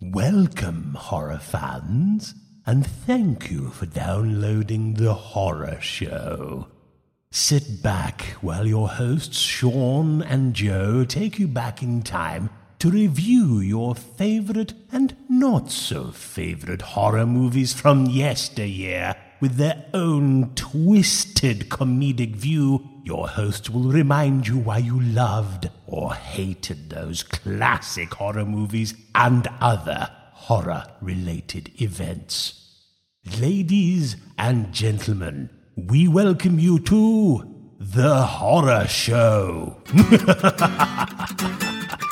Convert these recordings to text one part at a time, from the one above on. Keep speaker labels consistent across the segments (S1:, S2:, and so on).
S1: Welcome, horror fans, and thank you for downloading the horror show. Sit back while your hosts Sean and Joe take you back in time to review your favorite and not so favorite horror movies from yesteryear with their own twisted comedic view. Your hosts will remind you why you loved or hated those classic horror movies and other horror related events. Ladies and gentlemen, we welcome you to The Horror Show.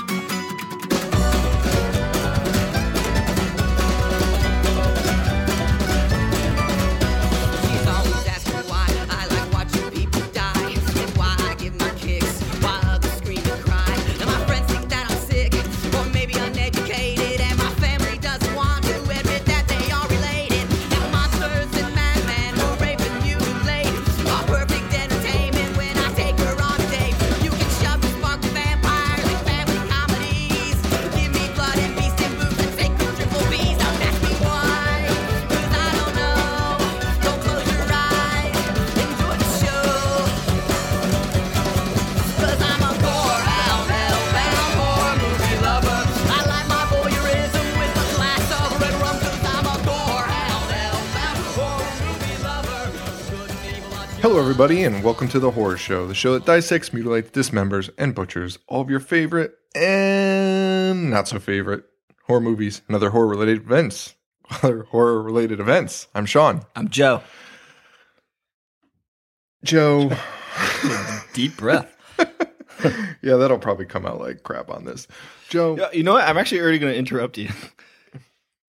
S2: Hello, everybody, and welcome to The Horror Show, the show that dissects, mutilates, dismembers, and butchers all of your favorite and not so favorite horror movies and other horror related events. Other horror related events. I'm Sean.
S3: I'm Joe.
S2: Joe.
S3: Deep breath.
S2: yeah, that'll probably come out like crap on this. Joe.
S3: You know what? I'm actually already going to interrupt you.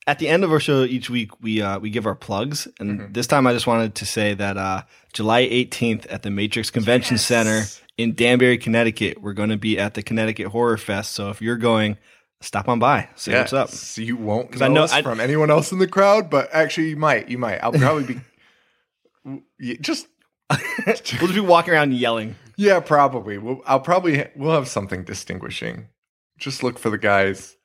S3: At the end of our show each week, we uh, we give our plugs, and this time I just wanted to say that uh, July 18th at the Matrix Convention Center in Danbury, Connecticut, we're going to be at the Connecticut Horror Fest. So if you're going, stop on by, say what's up.
S2: Yes, You won't
S3: 'Cause
S2: know,
S3: I know-
S2: us
S3: I-
S2: from anyone else in the crowd, but actually, you might. You might. I'll probably be. Just
S3: We'll just be walking around yelling.
S2: Yeah, probably. We'll, I'll probably we'll have something distinguishing. Just look for the guys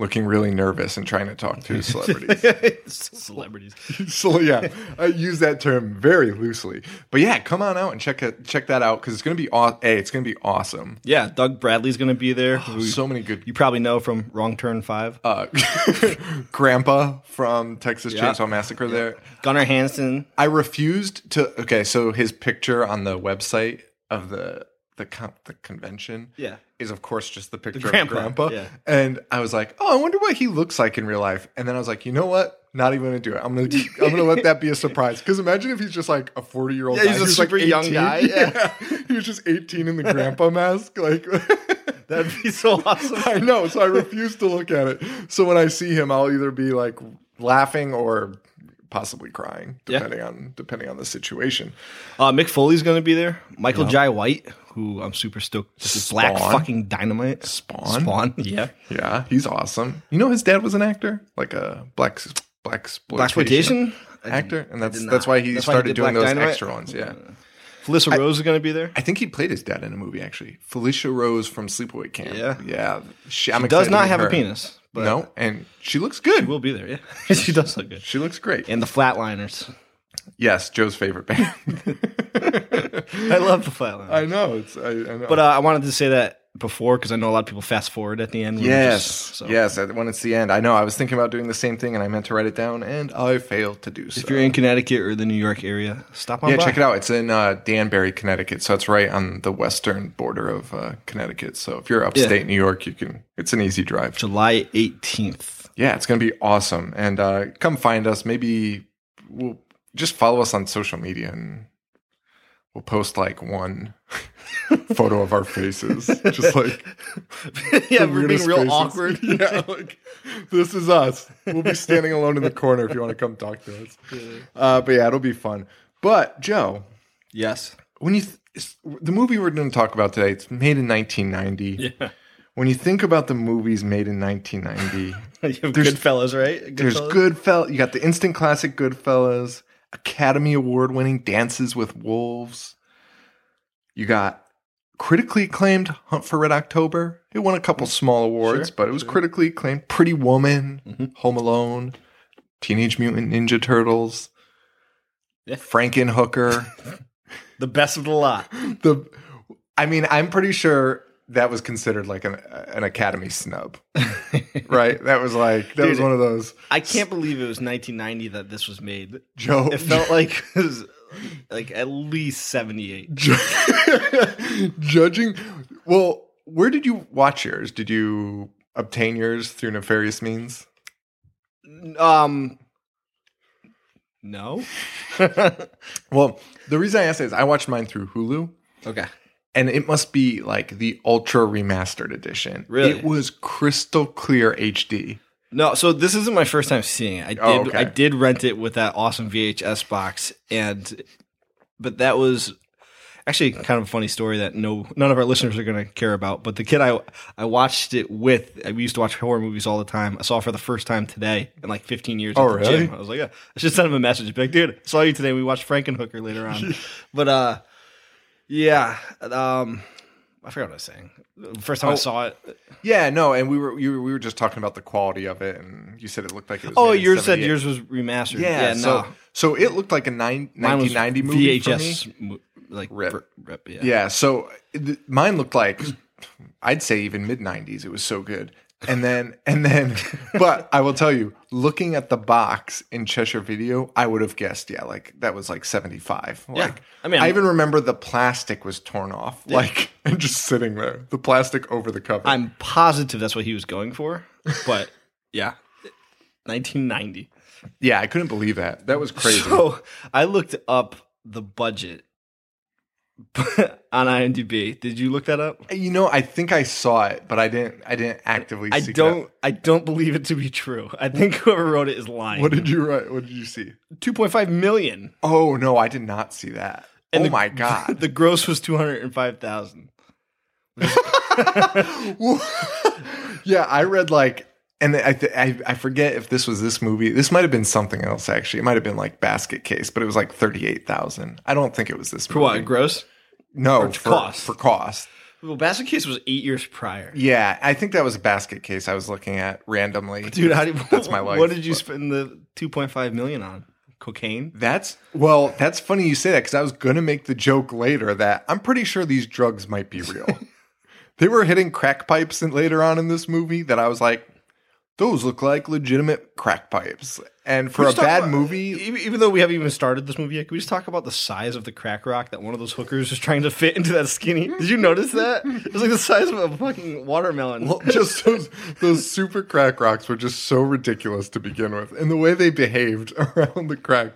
S2: looking really nervous and trying to talk to celebrities.
S3: Celebrities.
S2: so yeah, I use that term very loosely. But yeah, come on out and check it, check that out because it's gonna be aw- a it's gonna be awesome.
S3: Yeah, Doug Bradley's going to be there. who
S2: So many good.
S3: you probably know from Wrong Turn Five.
S2: Uh, Grandpa from Texas
S3: Yeah.
S2: Chainsaw Massacre. There,
S3: Gunnar Hansen.
S2: I refused to. Okay, so his picture on the website of the the con- the convention,
S3: Yeah.
S2: is of course just the picture
S3: grandpa,
S2: of grandpa.
S3: yeah.
S2: And I was like, oh, I wonder what he looks like in real life. And then I was like, you know what? Not even gonna do it. I'm gonna I'm gonna let that be a surprise. Because imagine if he's just like a 40 year old.
S3: Yeah, he's a super young guy, yeah.
S2: he was just 18 in the grandpa mask. Like
S3: That'd be so awesome.
S2: I know. So I refuse to look at it. So when I see him, I'll either be like laughing or possibly crying,
S3: Yeah.
S2: depending on depending on the situation.
S3: Uh, Mick Foley's going to be there. Michael Jai White, who I'm super stoked. This is black fucking dynamite.
S2: Spawn?
S3: Spawn. Yeah.
S2: Yeah, he's awesome. You know, his dad was an actor, like a black black
S3: Black exploitation.
S2: actor, and that's that's why he
S3: That's why he
S2: started doing
S3: Black
S2: those
S3: Dynamite?
S2: extra ones. Yeah, mm.
S3: Felissa Rose is going to be there.
S2: I think he played his dad in a movie actually. Felissa Rose from Sleepaway Camp.
S3: Yeah.
S2: yeah. She,
S3: She does not have
S2: her.
S3: a penis. But
S2: no, and she looks good.
S3: Will be there. Yeah. she does look good.
S2: She looks great.
S3: And the Flatliners.
S2: Yes, Joe's favorite band.
S3: I love the Flatliners.
S2: I know. It's I, I know.
S3: But uh, I wanted to say that before because I know a lot of people fast forward at the end.
S2: Yes,
S3: just- so.
S2: yes. When it's the end, I know. I was thinking about doing the same thing, and I meant to write it down, and I failed to do so.
S3: If you're in Connecticut or the New York area, stop on
S2: yeah,
S3: by.
S2: check it out. It's in uh, Danbury, Connecticut, so it's right on the western border of uh, Connecticut. So if you're upstate New York, you can. It's an easy drive.
S3: July 18th.
S2: Yeah, it's gonna be awesome, and uh, come find us. Maybe we'll just follow us on social media, and we'll post like one photo of our faces, just like
S3: yeah, we're being real
S2: faces.
S3: awkward.
S2: yeah, like this is us. We'll be standing alone in the corner if you want to come talk to us. Uh, but yeah, it'll be fun. But Joe,
S3: yes.
S2: when you th- the movie we're going to talk about today, it's made in 1990.
S3: Yeah.
S2: When you think about the movies made in 1990,
S3: You have
S2: There's-
S3: Goodfellas, right?
S2: there's
S3: Goodfellas?
S2: Goodfellas. You got the instant classic Goodfellas, Academy Award winning Dances with Wolves. You got critically acclaimed Hunt for Red October. It won a couple small awards,
S3: Mm-hmm. Sure,
S2: but it was critically acclaimed. Pretty Woman,
S3: Mm-hmm.
S2: Home Alone, Teenage Mutant Ninja Turtles,
S3: Yeah.
S2: Frankenhooker.
S3: The best of the lot.
S2: the, I mean, I'm pretty sure that was considered like an an Academy snub, right? That was like that was one of those.
S3: I can't believe it was 1990 that this was made.
S2: Joe,
S3: It felt like it was like at least 78.
S2: judging. Well, where did you watch yours? Did you obtain yours through nefarious means?
S3: Um, no.
S2: Well, the reason I asked is I watched mine through Hulu,
S3: okay.
S2: And it must be like the ultra remastered edition.
S3: Really?
S2: it was crystal clear HD.
S3: No, so this isn't my first time seeing it. I did
S2: Oh, okay.
S3: I did rent it with that awesome VHS box and but that was actually kind of a funny story that no none of our listeners are going to care about, but the kid I I watched it with, we used to watch horror movies all the time. I saw it for the first time today in like 15 years
S2: Oh, really?
S3: gym. I was like, yeah, I should send him a message be like, dude, I saw you today. We watched Frankenhooker later on. but uh yeah, um I forgot what I was saying. First time I
S2: Oh.
S3: saw it.
S2: Yeah, no, and we were you, we were just talking about the quality of it, and you said it looked like it was.
S3: Oh,
S2: made in
S3: yours said
S2: 78.
S3: yours was remastered.
S2: Yeah, so
S3: no.
S2: so it looked like a nine,
S3: Mine was
S2: 1990 movie for me.
S3: VHS, mo- like
S2: Rip.
S3: rip. rip yeah.
S2: Yeah, so th- mine looked like I'd say even mid 90s. It was so good. And then and then but I will tell you, looking at the box in Cheshire Video, I would have guessed yeah, like that was like 75.
S3: Yeah.
S2: Like
S3: I mean,
S2: I even remember the plastic was torn off like and just sitting there. The plastic over the cover.
S3: I'm positive that's what he was going for, but yeah, 1990.
S2: yeah, I couldn't believe that. That was crazy.
S3: So I looked up the budget on IMDb. Did you look that up?
S2: you know, I think I saw it, but I didn't I didn't actively
S3: I don't. I don't believe it to be true. I think whoever wrote it is lying.
S2: What did you write? What did you see?
S3: 2.5 million.
S2: Oh no, I did not see that.
S3: And
S2: oh
S3: the-
S2: my god.
S3: The gross was 205,000.
S2: yeah, I read like, and I, th- I I forget if this was this movie. This might have been something else. Actually, it might have been like Basket Case, but it was like thirty eight thousand. I don't think it was this.
S3: For
S2: movie.
S3: what? Gross?
S2: No,
S3: or
S2: for
S3: cost?
S2: For cost.
S3: Well, Basket Case was eight years prior.
S2: Yeah, I think that was a Basket Case I was looking at randomly.
S3: Dude, how do you,
S2: that's my life.
S3: What did you spend the 2.5 million on? Cocaine?
S2: That's well, that's funny you say that because I was gonna make the joke later that I'm pretty sure these drugs might be real. they were hitting crack pipes later on in this movie that I was like, those look like legitimate crack pipes. And for a bad
S3: about-
S2: movie,
S3: even, though we haven't even started this movie yet, can we just talk about the size of the crack rock that one of those hookers was trying to fit into that skinny? Did you notice that? It was like the size of a fucking watermelon.
S2: well, just those those super crack rocks were just so ridiculous to begin with, and the way they behaved around the crack.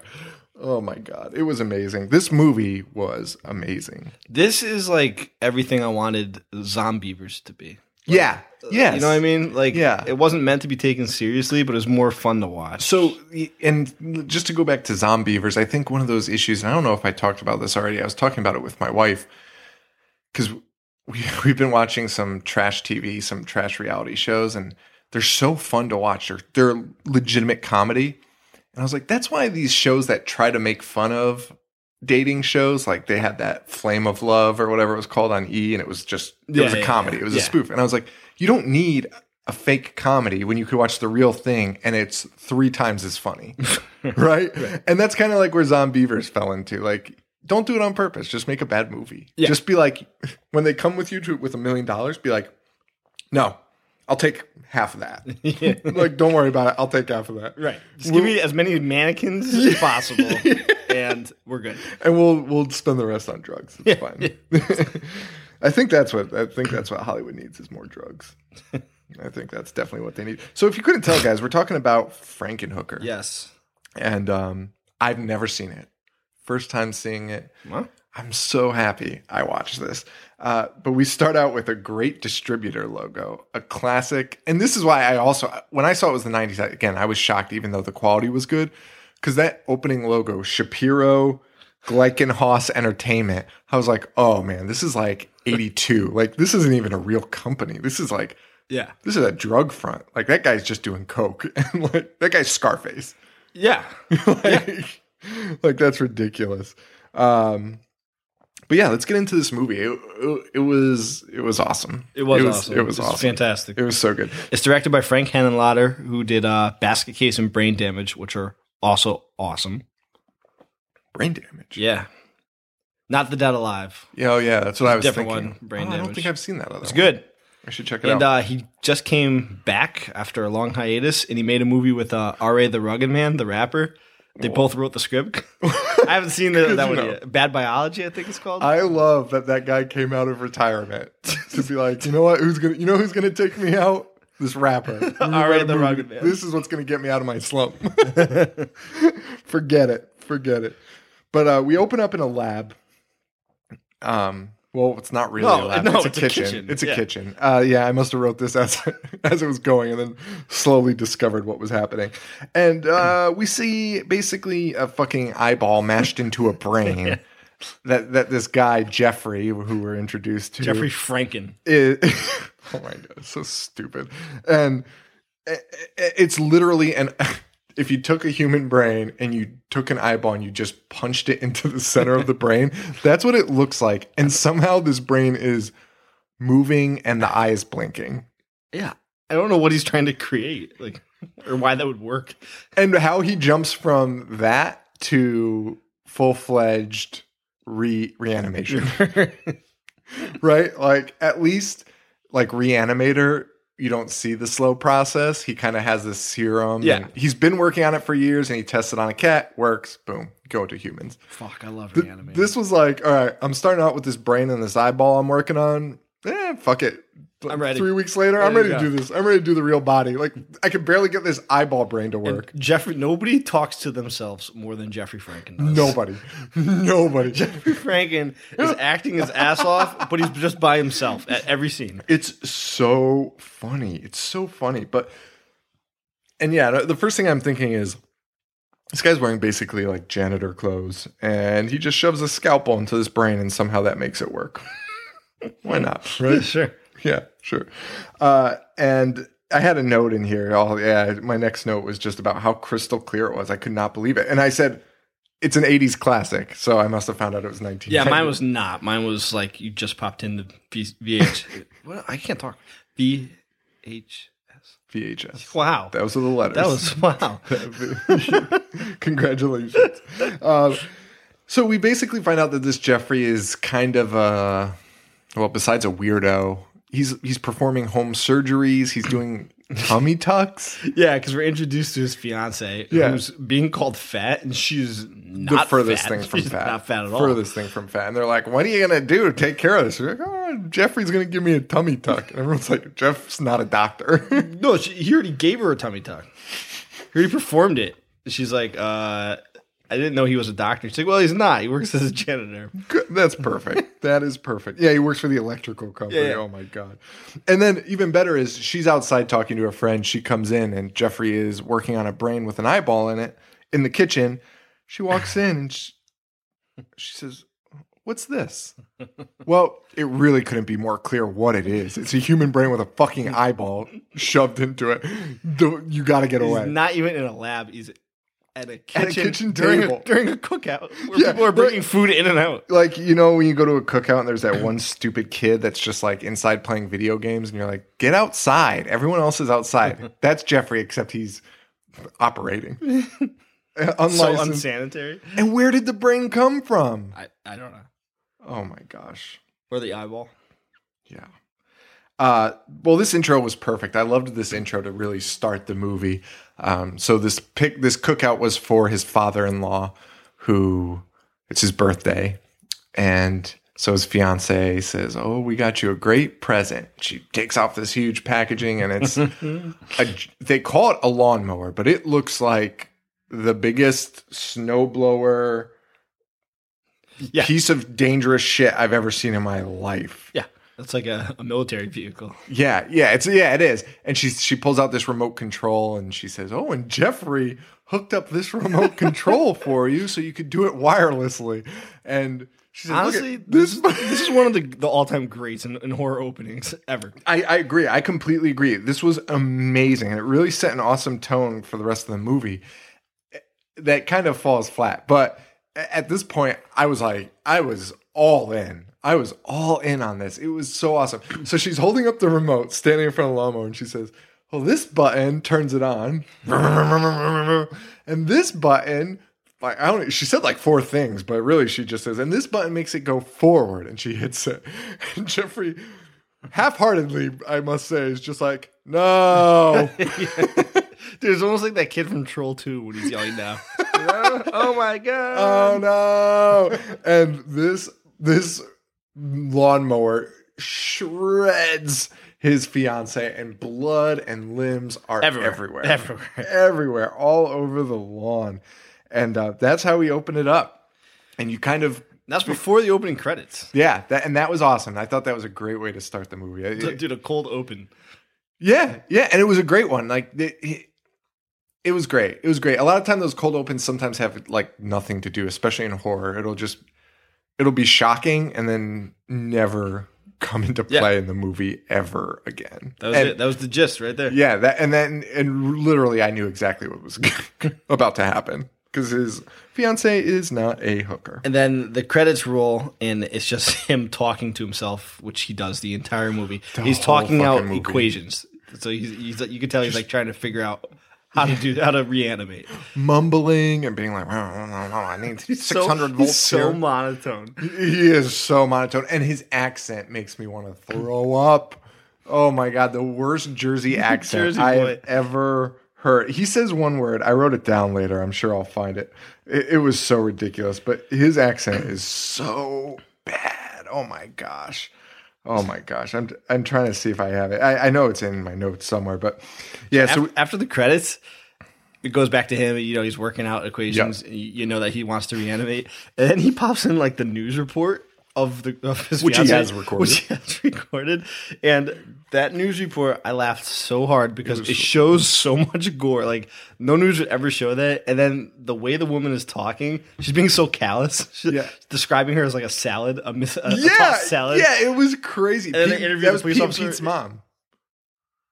S2: Oh my god, it was amazing. This movie was amazing.
S3: this is like everything I wanted Zombeavers to be.
S2: Yeah, yeah,
S3: You know what I mean? Like,
S2: Yeah.
S3: it wasn't meant to be taken seriously, but it was more fun to watch.
S2: So, and just to go back to Zombeavers, I think one of those issues, and I don't know if I talked about this already. I was talking about it with my wife because we we've been watching some trash TV, some trash reality shows, and they're so fun to watch. They're they're legitimate comedy, and I was like, that's why these shows that try to make fun of dating shows, like they had that Flame of Love or whatever it was called on E, and it was just it
S3: Yeah,
S2: was a
S3: yeah,
S2: comedy,
S3: yeah.
S2: it was a spoof, and I was like, you don't need a fake comedy when you could watch the real thing and it's three times as funny. right? And that's kind of like where Zombeavers fell into. Like don't do it on purpose. Just make a bad movie. Just be like, when they come with you to with a million dollars, be like, no, I'll take half of that. like, don't worry about it. I'll take half of that.
S3: Right. Just give me as many mannequins as possible, and we're good.
S2: and we'll we'll spend the rest on drugs. It's fine. I think that's what I think that's what Hollywood needs is more drugs. I think that's definitely what they need. So if you couldn't tell, guys, we're talking about Frankenhooker.
S3: Yes.
S2: And um, I've never seen it. First time seeing it. I'm so happy I watched this. Uh, but we start out with a great distributor logo, a classic. And this is why I also, when I saw it was the 90s, again, I was shocked even though the quality was good. Because that opening logo, Shapiro, Glickenhaus Entertainment, I was like, oh man, this is like 82. like, this isn't even a real company. This is like,
S3: yeah.
S2: this is a drug front. Like, that guy's just doing Coke. And like, that guy's Scarface
S3: Yeah.
S2: like, like that's ridiculous. Um, but yeah, let's get into this movie. It, it, it was it was awesome.
S3: It was,
S2: it was,
S3: awesome.
S2: It was awesome.
S3: fantastic.
S2: It was so good.
S3: It's directed by Frank Henenlotter, who did uh, Basket Case and Brain Damage, which are also awesome.
S2: Brain damage.
S3: Yeah. Not the Dead Alive.
S2: Yeah, oh yeah, that's what I was
S3: different
S2: thinking.
S3: one, Brain
S2: Oh, I don't
S3: Damage.
S2: think I've seen that. Other
S3: It's
S2: one.
S3: good.
S2: I should check it out.
S3: And
S2: out.
S3: uh, he just came back after a long hiatus, and he made a movie with uh, R.A. the Rugged Man, the rapper. They both wrote the script. I haven't seen the, that one
S2: know.
S3: yet. Bad Biology, I think it's called.
S2: I love that that guy came out of retirement to be like, you know what? Who's gonna? You know who's gonna take me out? This rapper.
S3: Right, the rugged man.
S2: This is what's gonna get me out of my slump. Forget it. Forget it. But uh, we open up in a lab. Um. Well, it's not really
S3: No,
S2: a lab.
S3: no,
S2: it's,
S3: it's
S2: a
S3: a
S2: kitchen.
S3: kitchen.
S2: It's a
S3: Yeah.
S2: kitchen. Uh, yeah, I must have wrote this as as it was going, and then slowly discovered what was happening. And uh, we see basically a fucking eyeball mashed into a brain. That that this guy Jeffrey, who we're introduced to,
S3: Jeffrey Franken.
S2: is oh my god, so stupid. And it's literally an if you took a human brain and you took an eyeball and you just punched it into the center of the brain, that's what it looks like. And somehow this brain is moving and the eye is blinking.
S3: Yeah. I don't know what he's trying to create, like, or why that would work.
S2: And how he jumps from that to full-fledged re reanimation. right? Like at least like Reanimator, you don't see the slow process. He kind of has this serum.
S3: Yeah.
S2: and he's been working on it for years and he tests it on a cat, works, boom, go to humans.
S3: Fuck, I love
S2: Th-
S3: reanimating.
S2: This was like, all right, I'm starting out with this brain and this eyeball I'm working on. Eh, fuck it.
S3: I'm ready.
S2: Three weeks later, I'm
S3: Ready to
S2: do this. I'm ready to do the real body. Like I can barely get this eyeball brain to
S3: And
S2: work.
S3: Jeffrey, nobody talks to themselves more than Jeffrey Franken does.
S2: Nobody. Nobody.
S3: Jeffrey Franken is acting his ass off, but he's just by himself at every scene.
S2: It's so funny. It's so funny. But and yeah, the first thing I'm thinking is this guy's wearing basically like janitor clothes, and he just shoves a scalpel into this brain, and somehow that makes it work. Why not? Right?
S3: Sure.
S2: Yeah, sure. Uh, and I had a note in here. Oh, yeah. My next note was just about how crystal clear it was. I could not believe it, and I said. It's an 80s classic, so I must have found out it was 19.
S3: Yeah, mine was not. Mine was like you just popped in the v- VH. what? I can't talk. VHS.
S2: VHS.
S3: Wow.
S2: That was the letters.
S3: That was wow.
S2: Congratulations. um, so we basically find out that this Jeffrey is kind of a well, besides a weirdo, he's he's performing home surgeries. He's doing tummy tucks.
S3: Yeah, because we're introduced to his fiance,
S2: Yeah.
S3: who's being called fat, and she's not The
S2: furthest
S3: fat.
S2: thing from
S3: She's
S2: fat.
S3: Not fat at all.
S2: Furthest thing from fat. And they're like, "What are you gonna do to take care of this?" We're like, "Oh, Jeffrey's gonna give me a tummy tuck." And everyone's like, "Jeff's not a doctor."
S3: No, she, he already gave her a tummy tuck. He already performed it. She's like, uh, I didn't know he was a doctor. She's like, well, he's not. He works as a janitor.
S2: Good. That's perfect. that is perfect. Yeah, he works for the electrical company.
S3: Yeah, yeah.
S2: Oh my god. And then even better is she's outside talking to a friend. She comes in and Jeffrey is working on a brain with an eyeball in it in the kitchen. She walks in and she, she says, "What's this?" well, it really couldn't be more clear what it is. It's a human brain with a fucking eyeball shoved into it. Don't- You got to get
S3: He's
S2: away.
S3: not even in a lab. He's at a kitchen,
S2: At a kitchen
S3: during,
S2: table.
S3: A, during a cookout where
S2: Yeah,
S3: people are
S2: right.
S3: bringing food in and out.
S2: like you know when you go to a cookout and there's that one stupid kid that's just like inside playing video games and you're like get outside everyone else is outside that's jeffrey except he's operating
S3: So unsanitary.
S2: and where did the brain come from?
S3: I, I don't know.
S2: Oh my gosh.
S3: Or the eyeball.
S2: Yeah. Uh, well, this intro was perfect. I loved this intro to really start the movie. Um, so this pic, this cookout was for his father-in-law, who it's his birthday, and so his fiance says, "Oh, we got you a great present." She takes off this huge packaging, and it's a, they call it a lawnmower, but it looks like the biggest snowblower
S3: Yeah.
S2: piece of dangerous shit I've ever seen in my life.
S3: Yeah. That's like a, a military vehicle.
S2: Yeah, yeah, it's yeah, it is. And she she pulls out this remote control and she says, "Oh, and Jeffrey hooked up this remote control for you so you could do it wirelessly." And she
S3: Honestly, this,
S2: this."
S3: is, this is one of the, the all time greats in, in horror openings ever.
S2: I, I agree. I completely agree. This was amazing, and it really set an awesome tone for the rest of the movie. That kind of falls flat, but at this point, I was like, I was all in. I was all in on this. It was so awesome. So she's holding up the remote, standing in front of the lawnmower, and she says, "Well, this button turns it on, and this button." Like I don't. She said like four things, but really she just says, "And this button makes it go forward," and she hits it. And Jeffrey, half-heartedly, I must say, is just like, "No."
S3: Dude, it's almost like that kid from Troll 2 when he's yelling now. oh my god.
S2: oh no and this this lawnmower shreds his fiance and blood and limbs are
S3: Everywhere.
S2: everywhere
S3: Everywhere.
S2: everywhere all over the lawn and uh, that's how we open it up and you kind of
S3: That's before the opening credits.
S2: yeah that and that was awesome i thought that was a great way to start the movie It-
S3: Dude, a cold open.
S2: Yeah, yeah, and it was a great one. Like it, it, it was great. It was great. A lot of time those cold opens sometimes have like nothing to do, especially in horror. It'll just it'll be shocking and then never come into
S3: Yeah.
S2: play in the movie ever again.
S3: That was
S2: And-
S3: it. That was the gist right there.
S2: Yeah, that and then and literally I knew exactly what was about to happen because his fiance is not a hooker.
S3: And then the credits roll, and it's just him talking to himself, which he does the entire movie.
S2: The
S3: he's talking out
S2: movie.
S3: equations. So he's, he's you can tell he's like trying to figure out how to do how to reanimate.
S2: Mumbling and being like, I need six hundred
S3: so,
S2: volts
S3: he's so
S2: here."
S3: monotone.
S2: He is so monotone, and his accent makes me want to throw up. Oh my god, the worst Jersey accent I've ever heard. He says one word. I wrote it down later. I'm sure I'll find it. It, it was so ridiculous, but his accent is so bad. Oh my gosh. Oh my gosh. I'm I'm trying to see if I have it. I, I know it's in my notes somewhere, but yeah. So
S3: after, after the credits, it goes back to him. You know, he's working out equations. You, you know that he wants to reanimate, and then he pops in like the news report of the of his
S2: Which he has recorded.
S3: which he has recorded, and that news report, I laughed so hard because it shows so much gore. Like no news would ever show that, and then the way the woman is talking, she's being so callous. She's
S2: Yeah.
S3: describing her as like a salad, a, mis- a, a
S2: yeah,
S3: tossed salad.
S2: yeah, it was crazy.
S3: then they
S2: Pete-
S3: interviewed
S2: that was
S3: police
S2: Pete
S3: officer.
S2: Pete's mom.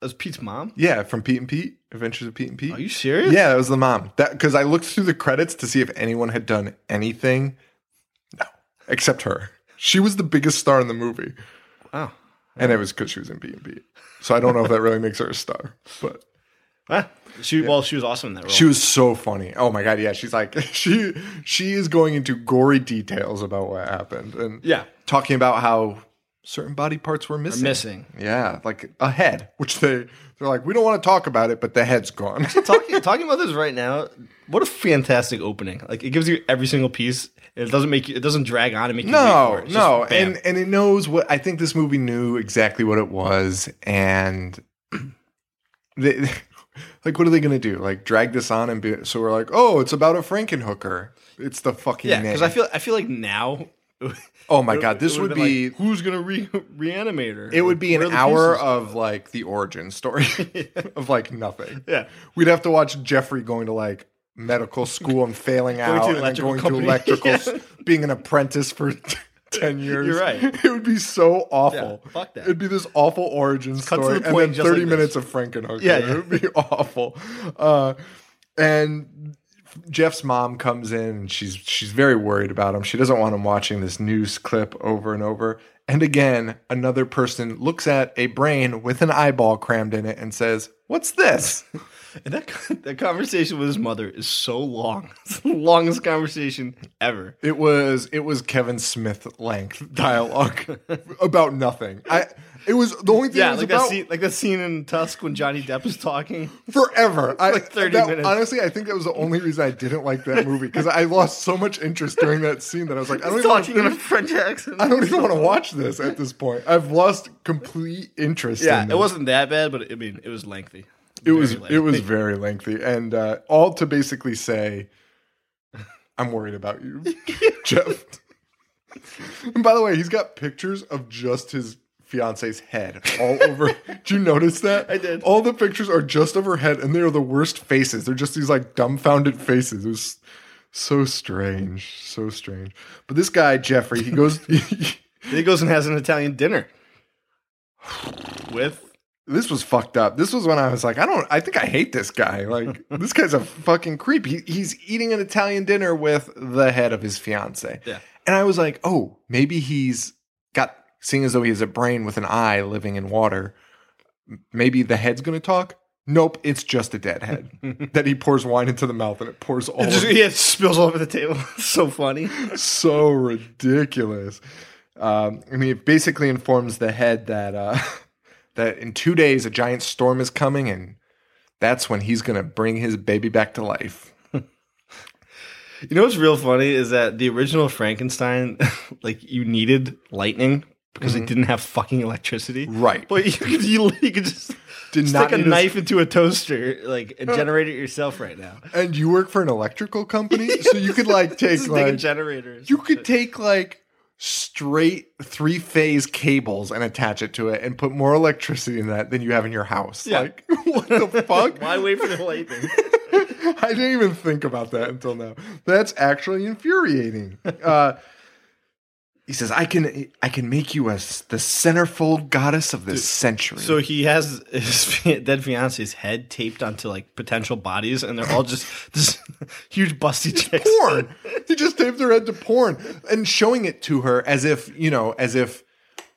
S3: that was Pete's mom.
S2: Yeah, from Pete and Pete, Adventures of Pete and Pete.
S3: Are you serious?
S2: Yeah, that was the mom. That because I looked through the credits to see if anyone had done anything. No, except her. She was the biggest star in the movie,
S3: Wow.
S2: and it was because she was in B and B. So I don't know if that really makes her a star, but
S3: Ah, she well, she was awesome in that role.
S2: she was so funny. Oh my god, yeah, she's like she she is going into gory details about what happened and
S3: Yeah.
S2: talking about how certain body parts were missing.
S3: missing.
S2: Yeah, like a head, which they they're like we don't want to talk about it, but the head's gone.
S3: talking talking about this right now. What a fantastic opening! Like it gives you every single piece. It doesn't make you. It doesn't drag on and make you.
S2: No,
S3: it.
S2: No,
S3: just
S2: and and it knows what I think this movie knew exactly what it was, and they, like what are they going to do? Like drag this on and be so we're like, oh, it's about a Frankenhooker. It's the fucking
S3: yeah, because I feel I feel like now.
S2: oh my god, this would be
S3: like, who's gonna re- reanimate her?
S2: it would be an hour of like the origin story of like nothing.
S3: Yeah.
S2: we'd have to watch Jeffrey going to like medical school and failing out,
S3: to
S2: and then going
S3: company.
S2: to electrical,
S3: Yeah.
S2: being an apprentice for. 10 years.
S3: You're right.
S2: It would be so awful.
S3: Yeah, fuck that.
S2: It'd be this awful origin story
S3: the
S2: and then 30
S3: like
S2: minutes of Frankenhooker.
S3: Yeah, yeah.
S2: It would be awful. Uh, and Jeff's mom comes in and she's she's very worried about him. She doesn't want him watching this news clip over and over. And again, another person looks at a brain with an eyeball crammed in it and says, "What's this?"
S3: And that that conversation with his mother is so long. It's the longest conversation ever.
S2: It was it was Kevin Smith length dialogue about nothing. I it was the only thing
S3: Yeah,
S2: it was
S3: like
S2: about
S3: that scene, like that scene in Tusk when Johnny Depp is talking.
S2: forever. I,
S3: like 30
S2: that-
S3: minutes.
S2: Honestly, I think that was the only reason I didn't like that movie because I lost so much interest during that scene that I was like, I don't
S3: He's
S2: even want
S3: talking in a
S2: to,
S3: French accent.
S2: I don't even want to watch this at this point. I've lost complete interest.
S3: Yeah,
S2: in
S3: it wasn't that bad, but I mean, it was lengthy.
S2: It was
S3: Very
S2: it was
S3: lengthy.
S2: very lengthy, and uh, all to basically say, "I'm worried about you, Jeff." and by the way, he's got pictures of just his fiance's head all over. Did you notice that?
S3: I did.
S2: All the pictures are just of her head, and they are the worst faces. They're just these like dumbfounded faces. It was so strange, so strange. But this guy Jeffrey, he goes.
S3: He goes and has an Italian dinner with.
S2: this was fucked up. This was when I was like, I don't, I think I hate this guy. Like, this guy's a fucking creep. He, he's eating an Italian dinner with the head of his fiance.
S3: Yeah.
S2: And I was like, oh, maybe he's seeing as though he has a brain with an eye living in water, maybe the head's going to talk. Nope, it's just a dead head that he pours wine into the mouth and it pours all
S3: It just,
S2: over
S3: yeah, it spills all over the table. so funny.
S2: so ridiculous. Um, I mean, it basically informs the head that uh, that in two days a giant storm is coming, and that's when he's gonna bring his baby back to life.
S3: You know what's real funny is that the original Frankenstein, like you needed lightning because they didn't have fucking electricity.
S2: Right.
S3: But you could, you, you could just
S2: Did
S3: stick a knife into a toaster, like and generate it yourself right now.
S2: And you work for an electrical company, so you could like take
S3: make a generator.
S2: you could take like straight three phase cables and attach it to it and put more electricity in that than you have in your house.
S3: Yeah.
S2: Like what the fuck?
S3: Why wait for the lightning?
S2: I didn't even think about that until now. That's actually infuriating. Uh, he says, "I can, I can make you a s- the centerfold goddess of this century."
S3: So he has his dead fiance's head taped onto like potential bodies, and they're all just this huge busty chicks.
S2: porn. he just taped her head to porn and showing it to her as if you know, as if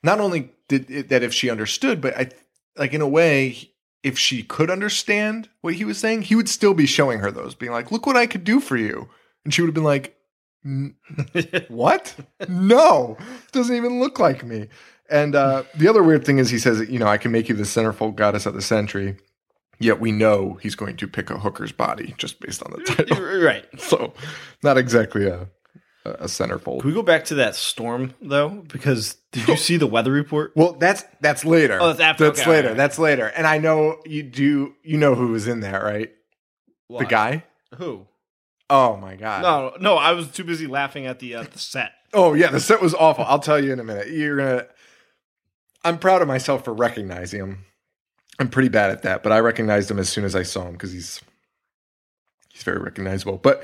S2: not only did it, that if she understood, but I like in a way. If she could understand what he was saying, he would still be showing her those, being like, "Look what I could do for you," and she would have been like, what? no, doesn't even look like me. And uh, the other weird thing is, he says, you know, I can make you the centerfold goddess of the century. Yet we know he's going to pick a hooker's body just based on the title.
S3: right.
S2: so, not exactly a a centerfold.
S3: Can we go back to that storm though? Because did you see the weather report?
S2: Well, that's that's later.
S3: Oh, that's after-
S2: That's
S3: okay,
S2: later.
S3: alright.
S2: That's later. And I know you do. You know who was in there, right? The guy.
S3: Who?
S2: Oh my god.
S3: No, no, I was too busy laughing at the uh, the set.
S2: Oh yeah, the set was awful. I'll tell you in a minute. You're gonna. I'm proud of myself for recognizing him. I'm pretty bad at that, but I recognized him as soon as I saw him because he's he's very recognizable. But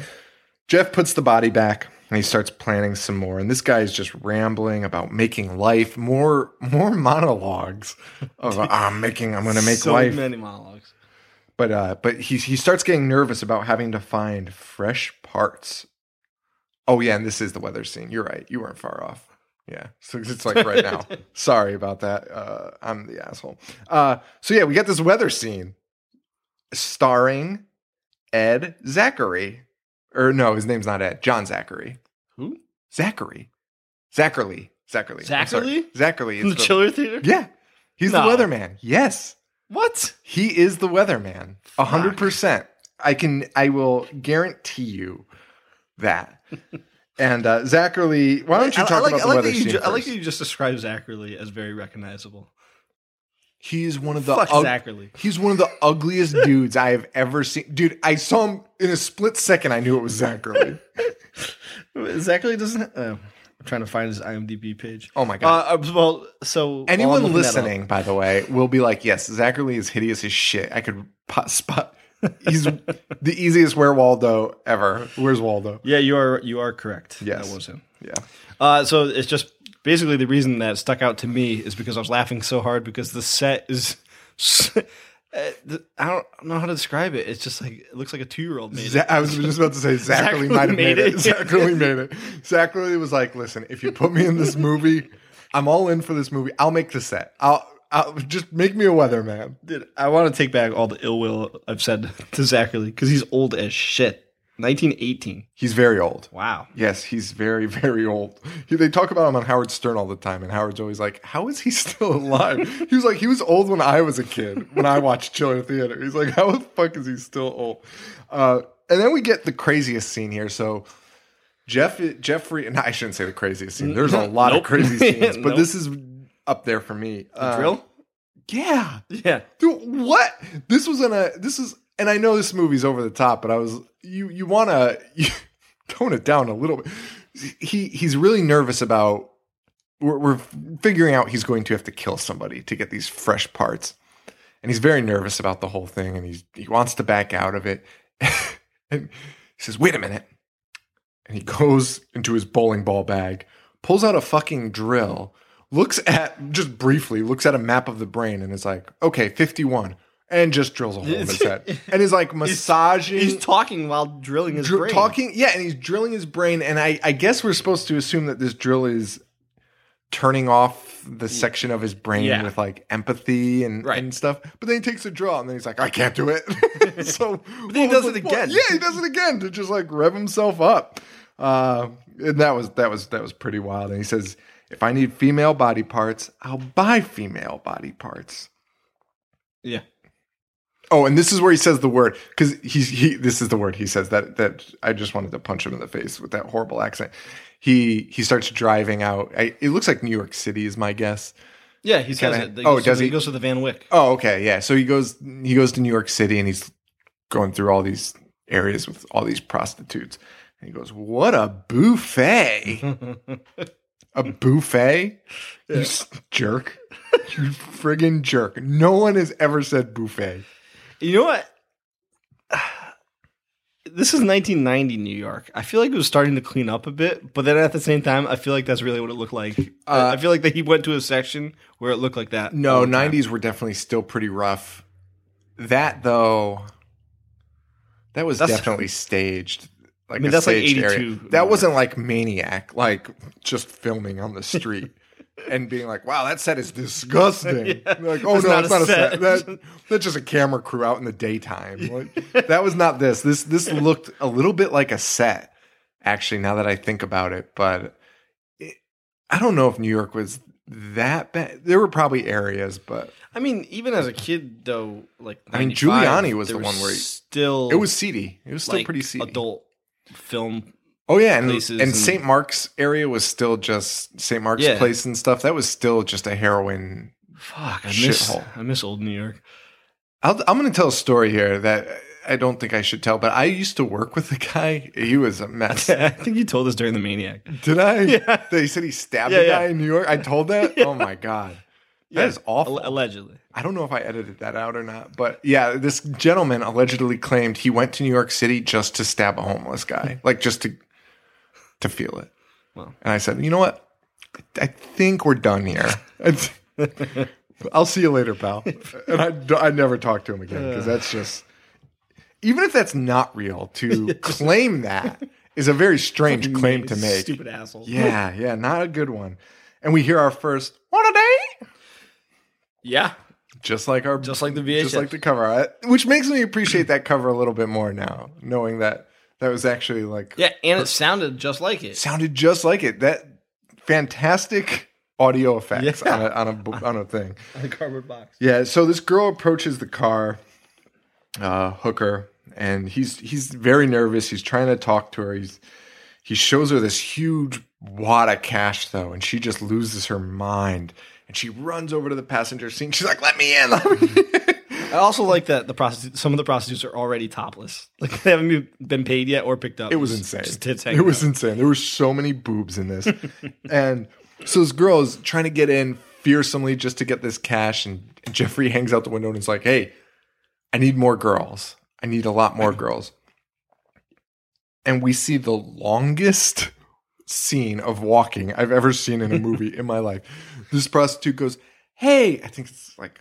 S2: Jeff puts the body back and he starts planning some more. And this guy is just rambling about making life more more monologues of I'm making I'm going to make
S3: so
S2: life.
S3: many monologues.
S2: But uh, but he he starts getting nervous about having to find fresh parts. Oh yeah, and this is the weather scene. You're right. You weren't far off. Yeah, so it's like right now. Sorry about that. Uh, I'm the asshole. Uh, so yeah, we get this weather scene starring Ed Zacherley, or no, his name's not Ed. John Zacherley.
S3: Who?
S2: Zacherley. Zacherley. Zacherley.
S3: Zacherley?
S2: Zacherley.
S3: In the
S2: the-
S3: Chiller Theater?
S2: Yeah, he's
S3: No.
S2: the weatherman. Yes.
S3: What?
S2: He is the weatherman. A hundred percent. I can I will guarantee you that. And uh Zacherley, why don't you talk
S3: I like,
S2: about
S3: I
S2: the
S3: like
S2: weather
S3: that you
S2: scene
S3: ju- I like
S2: first?
S3: that you just described Zacherley as very recognizable.
S2: He's one of the
S3: Fuck Zacherley.
S2: He's one of the ugliest dudes I have ever seen. Dude, I saw him in a split second. I knew it was Zacherley.
S3: Zacherley doesn't. Uh, I'm trying to find his IMDb page.
S2: Oh my God.
S3: Uh, uh, well, so while I'm
S2: Anyone
S3: looking that up-
S2: listening, by the way, will be like, "Yes, Zacherley is hideous as shit." I could po- spot. He's the easiest where Waldo ever. Where's Waldo?
S3: Yeah, you are you are correct.
S2: Yes.
S3: that was him.
S2: Yeah.
S3: Uh, so it's just basically the reason that stuck out to me is because I was laughing so hard because the set is. uh, the- I don't know how to describe it. It's just like it looks like a two year old made
S2: Za-
S3: it.
S2: I was just about to say Zacherley
S3: Zacherley
S2: might have
S3: made
S2: made it.
S3: it.
S2: Zacherley made it. Zacherley was like, "Listen, if you put me in this movie, I'm all in for this movie. I'll make the set. I'll I'll, just make me a weatherman.
S3: Dude, I want to take back all the ill will I've said to Zacherley because he's old as shit. 1918.
S2: He's very old.
S3: Wow.
S2: Yes, he's very, very old. He, they talk about him on Howard Stern all the time, and Howard's always like, "How is he still alive?" he was like, "He was old when I was a kid. When I watched Chiller Theater, he's like, how the fuck is he still old?" Uh, and then we get the craziest scene here. So Jeff, Jeffrey, and I shouldn't say the craziest scene. There's a lot
S3: Nope.
S2: of crazy scenes, but
S3: Nope.
S2: this is up there for me. Uh,
S3: Drill?
S2: Yeah.
S3: Yeah.
S2: Dude, what? This was in a. This is, and I know this movie's over the top, but I was you. You want to tone it down a little bit. He he's really nervous about. We're, we're figuring out he's going to have to kill somebody to get these fresh parts, and he's very nervous about the whole thing, and he's he wants to back out of it. and he says, "Wait a minute," and he goes into his bowling ball bag, pulls out a fucking drill, looks at just briefly looks at a map of the brain, and is like, "Okay, fifty-one," and just drills a hole in his head, and he's like massaging.
S3: He's talking while drilling his
S2: dr-
S3: brain.
S2: talking, yeah, and he's drilling his brain, and I, I guess we're supposed to assume that this drill is turning off the section of his brain
S3: Yeah.
S2: with like empathy and,
S3: Right.
S2: and stuff. But then he takes a drill, and then he's like, I can't do it. so
S3: then he does it again.
S2: Yeah, he does it again to just like rev himself up. Uh, and that was that was that was pretty wild. And he says, if I need female body parts, I'll buy female body parts.
S3: Yeah.
S2: Oh, and this is where he says the word because he's he. This is the word he says that that I just wanted to punch him in the face with that horrible accent. He he starts driving out. I, it looks like New York City is my guess.
S3: Yeah, he says
S2: Kinda-
S3: it.
S2: oh, does
S3: to,
S2: he?
S3: goes to the Van Wyck.
S2: Oh, okay, yeah. So he goes he goes to New York City and he's going through all these areas with all these prostitutes. And he goes, "What a buffet! a buffet? You jerk! You friggin' jerk! No one has ever said buffet."
S3: You know what? This is 1990 New York. I feel like it was starting to clean up a bit, but then at the same time, I feel like that's really what it looked like. I- I feel like that he went to a section where it looked like that.
S2: Uh, No,
S3: all the time.
S2: 90s were definitely still pretty rough. That though, that was
S3: That's-
S2: definitely staged. Like
S3: I mean, that's like 82
S2: area. That wasn't like Maniac, like just filming on the street and being like, "Wow, that set is disgusting." Like, oh
S3: That's
S2: no,
S3: not
S2: it's
S3: a
S2: not a set.
S3: set.
S2: That, that's just a camera crew out in the daytime. Like, that was not this. This this looked a little bit like a set, actually. Now that I think about it, but it, I don't know if New York was that bad. There were probably areas, but
S3: I mean, even as a kid, though, like
S2: I mean, Giuliani was the one where he-
S3: still
S2: it was seedy. It was still
S3: like,
S2: pretty seedy.
S3: adult film.
S2: Oh yeah, and, and
S3: and-
S2: St. Mark's area was still just St. Mark's
S3: Yeah.
S2: Place and stuff. That was still just a heroin.
S3: Fuck, I miss
S2: Shithole.
S3: I miss old New York.
S2: I'll, I'm going to tell a story here that I don't think I should tell, but I used to work with a guy. He was a mess.
S3: I think you told us during the Maniac.
S2: Did I?
S3: Yeah.
S2: They said he stabbed
S3: Yeah,
S2: a
S3: yeah.
S2: guy in New York. I told that. Oh my god, that is awful.
S3: Allegedly.
S2: I don't know if I edited that out or not, but yeah, this gentleman allegedly claimed he went to New York City just to stab a homeless guy, hmm. like just to to feel it.
S3: Well.
S2: and I said, you know what? I think we're done here. I'll see you later, pal. And I, I never talk to him again because that's just even if that's not real. To claim that is a very strange claim to make.
S3: Stupid asshole.
S2: Yeah, yeah, not a good one. And we hear our first "What a day."
S3: Yeah.
S2: just like our
S3: Just like the VHS.
S2: just like the cover which makes me appreciate that cover a little bit more now, knowing that that was actually like
S3: Yeah, and it sounded just like it.
S2: sounded just like it. That fantastic audio effects
S3: Yeah.
S2: on a on a bo- on a thing.
S3: The cardboard box.
S2: Yeah, so this girl approaches the car, uh, hooker, and he's he's very nervous. He's trying to talk to her. He's he shows her this huge wad of cash though, and she just loses her mind. And she runs over to the passenger seat. She's like, "Let me in!" Let me in."
S3: I also like that the prostitute, some of the prostitutes are already topless. Like they haven't been- paid yet or picked up.
S2: It was
S3: Just-
S2: insane.
S3: Just tits
S2: it was
S3: out.
S2: insane. There were so many boobs in this, and so this girl is trying to get in fearsomely just to get this cash, and, and Jeffrey hangs out the window and is like, "Hey, I need more girls. I need a lot more girls." And we see the longest scene of walking I've ever seen in a movie in my life. This prostitute goes, "Hey, I think it's like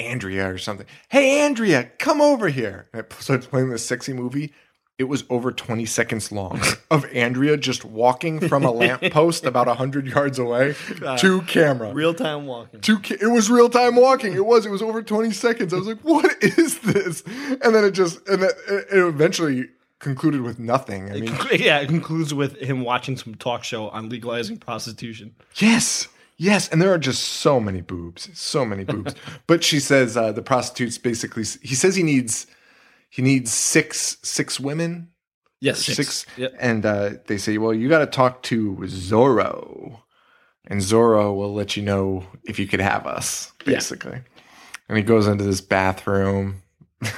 S2: Andrea or something. Hey, Andrea, come over here." And it starts playing this sexy movie. it was over 20 seconds long of Andrea just walking from a lamppost about 100 yards away uh, to camera.
S3: Real time walking.
S2: to ca- it was real time walking. It was. It was over 20 seconds. I was like, "What is this?" And then it just and then it it eventually concluded with nothing. I mean,
S3: yeah, it concludes with him watching some talk show on legalizing prostitution.
S2: yes. Yes, and there are just so many boobs, so many boobs. but she says uh, the prostitutes basically. He says he needs he needs six six women
S3: Yes,
S2: six,
S3: Yep.
S2: and uh, they say, "Well, you got to talk to Zorro, and Zorro will let you know if you could have us." Basically, and he goes into this bathroom.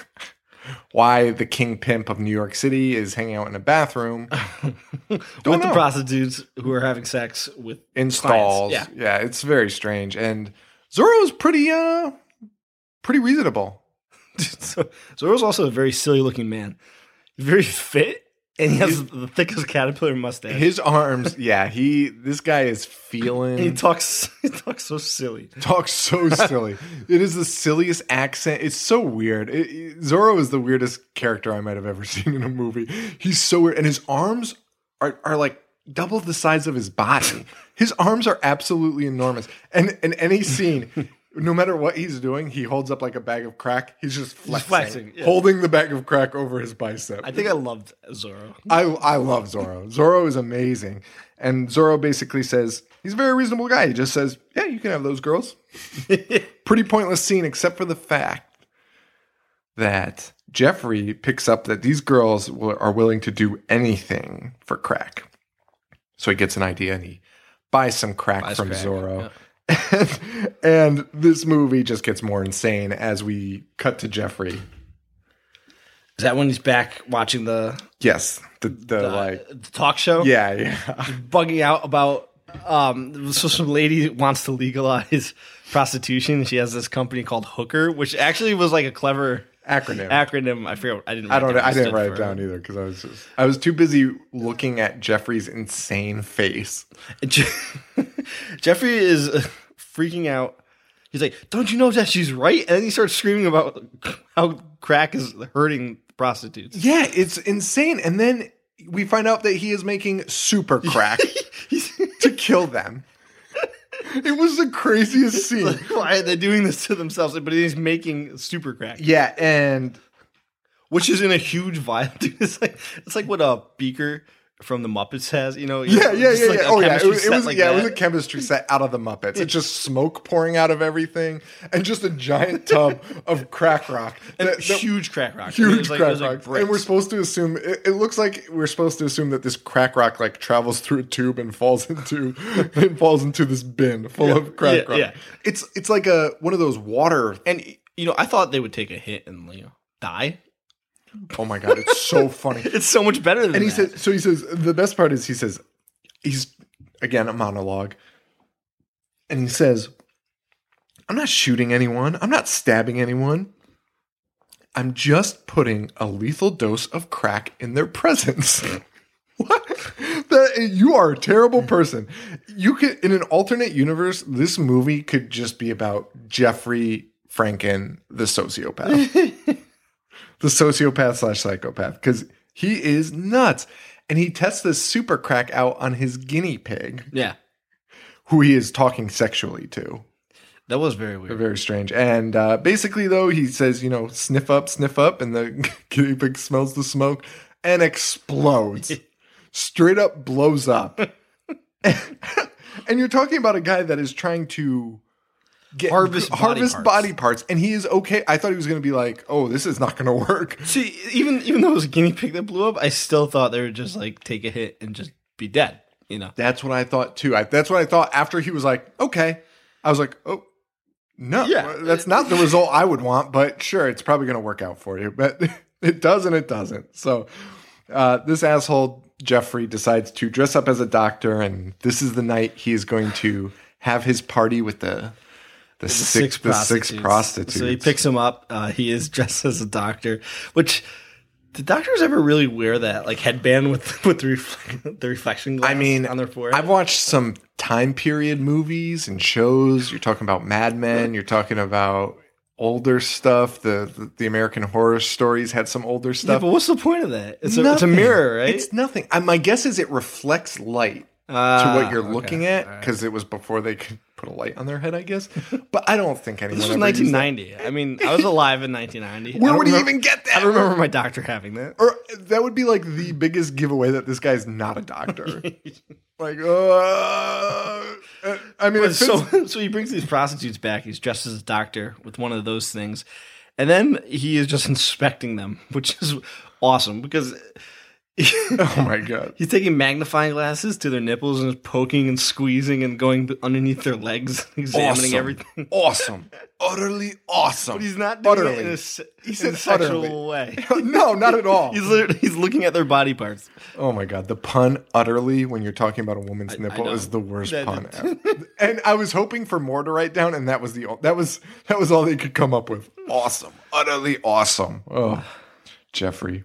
S2: Why the king pimp of New York City is hanging out in a bathroom
S3: With
S2: Don't
S3: the prostitutes who are having sex with
S2: in stalls.
S3: Yeah.
S2: yeah, it's very strange. And Zorro's pretty, uh, pretty reasonable.
S3: so Zorro's also a very silly looking man. Very fit, and he has the thickest caterpillar mustache.
S2: His arms, yeah, he. This guy is feeling.
S3: and he talks. He talks so silly.
S2: talks so silly. it is the silliest accent. It's so weird. It, it- Zorro is the weirdest character I might have ever seen in a movie. He's so weird, and his arms are are like double the size of his body. his arms are absolutely enormous, and in any scene. No matter what he's doing, he holds up like a bag of crack. He's just flexing,
S3: flexing, yeah.
S2: holding the bag of crack over his bicep.
S3: I think I loved Zorro.
S2: I I love Zorro. Zorro is amazing. And Zorro basically says he's a very reasonable guy. He just says, "Yeah, you can have those girls." Pretty pointless scene except for the fact that Jeffrey picks up that these girls will, are willing to do anything for crack. So he gets an idea and he buys some crack
S3: Buys
S2: from
S3: crack,
S2: Zorro. and this movie just gets more insane as we cut to Jeffrey.
S3: Is that when he's back watching the,
S2: Yes, the the like
S3: the talk show?
S2: yeah, yeah.
S3: bugging out about um so some lady wants to legalize prostitution. She has this company called Hooker, which actually was like a clever
S2: acronym.
S3: acronym. I forget. I didn't.
S2: I
S3: write
S2: don't. I didn't write it down either because I was just. I was too busy looking at Jeffrey's insane face.
S3: Je- Jeffrey is uh, freaking out. He's like, "Don't you know that she's right?" And then he starts screaming about how crack is hurting prostitutes.
S2: Yeah, it's insane. And then we find out that he is making super crack to kill them. It was the craziest scene.
S3: Like, Why are they doing this to themselves? But he's making super crack,
S2: Yeah, and
S3: which is in a huge vial. Dude, it's like it's like what a beaker from the Muppets has. You know?
S2: yeah, yeah, yeah,
S3: like
S2: yeah. Oh yeah, it was, it was
S3: like
S2: yeah, it was a chemistry set out of the Muppets. It's just smoke pouring out of everything, and just a giant tub of crack rock.
S3: And
S2: that- that-
S3: huge crack rock.
S2: Huge
S3: like-
S2: crack rock. and we're supposed to assume it, it looks like we're supposed to assume that this crack rock like travels through a tube and falls into and falls into this bin full of crack
S3: yeah,
S2: rock.
S3: yeah.
S2: It's it's like a one of those water.
S3: And you know, I thought they would take a hit and you know die.
S2: Oh my god, it's so funny.
S3: It's so much better than
S2: And he
S3: that.
S2: says, so he says, the best part is he says, he's again a monologue, and he says, "I'm not shooting anyone. I'm not stabbing anyone. I'm just putting a lethal dose of crack in their presence." What? That you are a terrible person. You could in an alternate universe, this movie could just be about Jeffrey Franken, the sociopath the sociopath slash psychopath because he is nuts. And he tests this super crack out on his guinea pig.
S3: Yeah,
S2: who he is talking sexually to.
S3: That was very weird.
S2: very strange. And uh, basically though he says you know sniff up sniff up and the guinea pig smells the smoke and explodes. Straight up blows up. And you're talking about a guy that is trying to get
S3: Harvest body
S2: harvest
S3: parts.
S2: body parts and he is okay i thought he was going to be like oh this is not going to work
S3: See, even even though it was a guinea pig that blew up, I still thought they would just like take a hit and just be dead. You know,
S2: That's what I thought too. I, that's what I thought after he was like, okay. I was like, oh, no,
S3: Yeah.
S2: that's not the result I would want, but sure, it's probably going to work out for you. But it does and it doesn't. So uh, this asshole, Jeffrey, decides to dress up as a doctor, and this is the night he is going to have his party with the. The, six, the six prostitutes.
S3: So he picks him up. Uh, he is dressed as a doctor, which did doctors ever really wear that like headband with with the, reflect, the reflection glass?
S2: I mean,
S3: on their forehead.
S2: I've watched some time period movies and shows. You're talking about Mad Men. You're talking about older stuff. The, the the American Horror Stories had some older
S3: Yeah,
S2: stuff.
S3: but what's the point of that? It's a, it's a mirror, right?
S2: It's nothing. Uh, my guess is it reflects light to
S3: Ah,
S2: what you're
S3: okay.
S2: looking at because it was before they could put a light on their head, I guess. But I don't think anyone.
S3: This was
S2: ever used that.
S3: 1990. I mean, I was alive in 1990.
S2: Where would he
S3: remember-
S2: even get that?
S3: I remember my doctor having that.
S2: Or that would be like the biggest giveaway that this guy's not a doctor. like, uh, I mean,
S3: so, so he brings these prostitutes back. He's dressed as a doctor with one of those things, and then he is just inspecting them, which is awesome because
S2: oh my god.
S3: he's taking magnifying glasses to their nipples and poking and squeezing and going underneath their legs, examining
S2: Awesome.
S3: everything.
S2: Awesome. Utterly awesome.
S3: But he's not doing
S2: Utterly.
S3: it in a, se-
S2: He
S3: in a sexual
S2: utterly.
S3: way.
S2: no, not at all.
S3: He's he's looking at their body parts.
S2: Oh my god, the pun utterly when you're talking about a woman's nipple
S3: know.
S2: is the worst
S3: That-
S2: pun ever. and I was hoping for more to write down, and that was the that was that was all they could come up with. Awesome, utterly awesome. Oh, Jeffrey.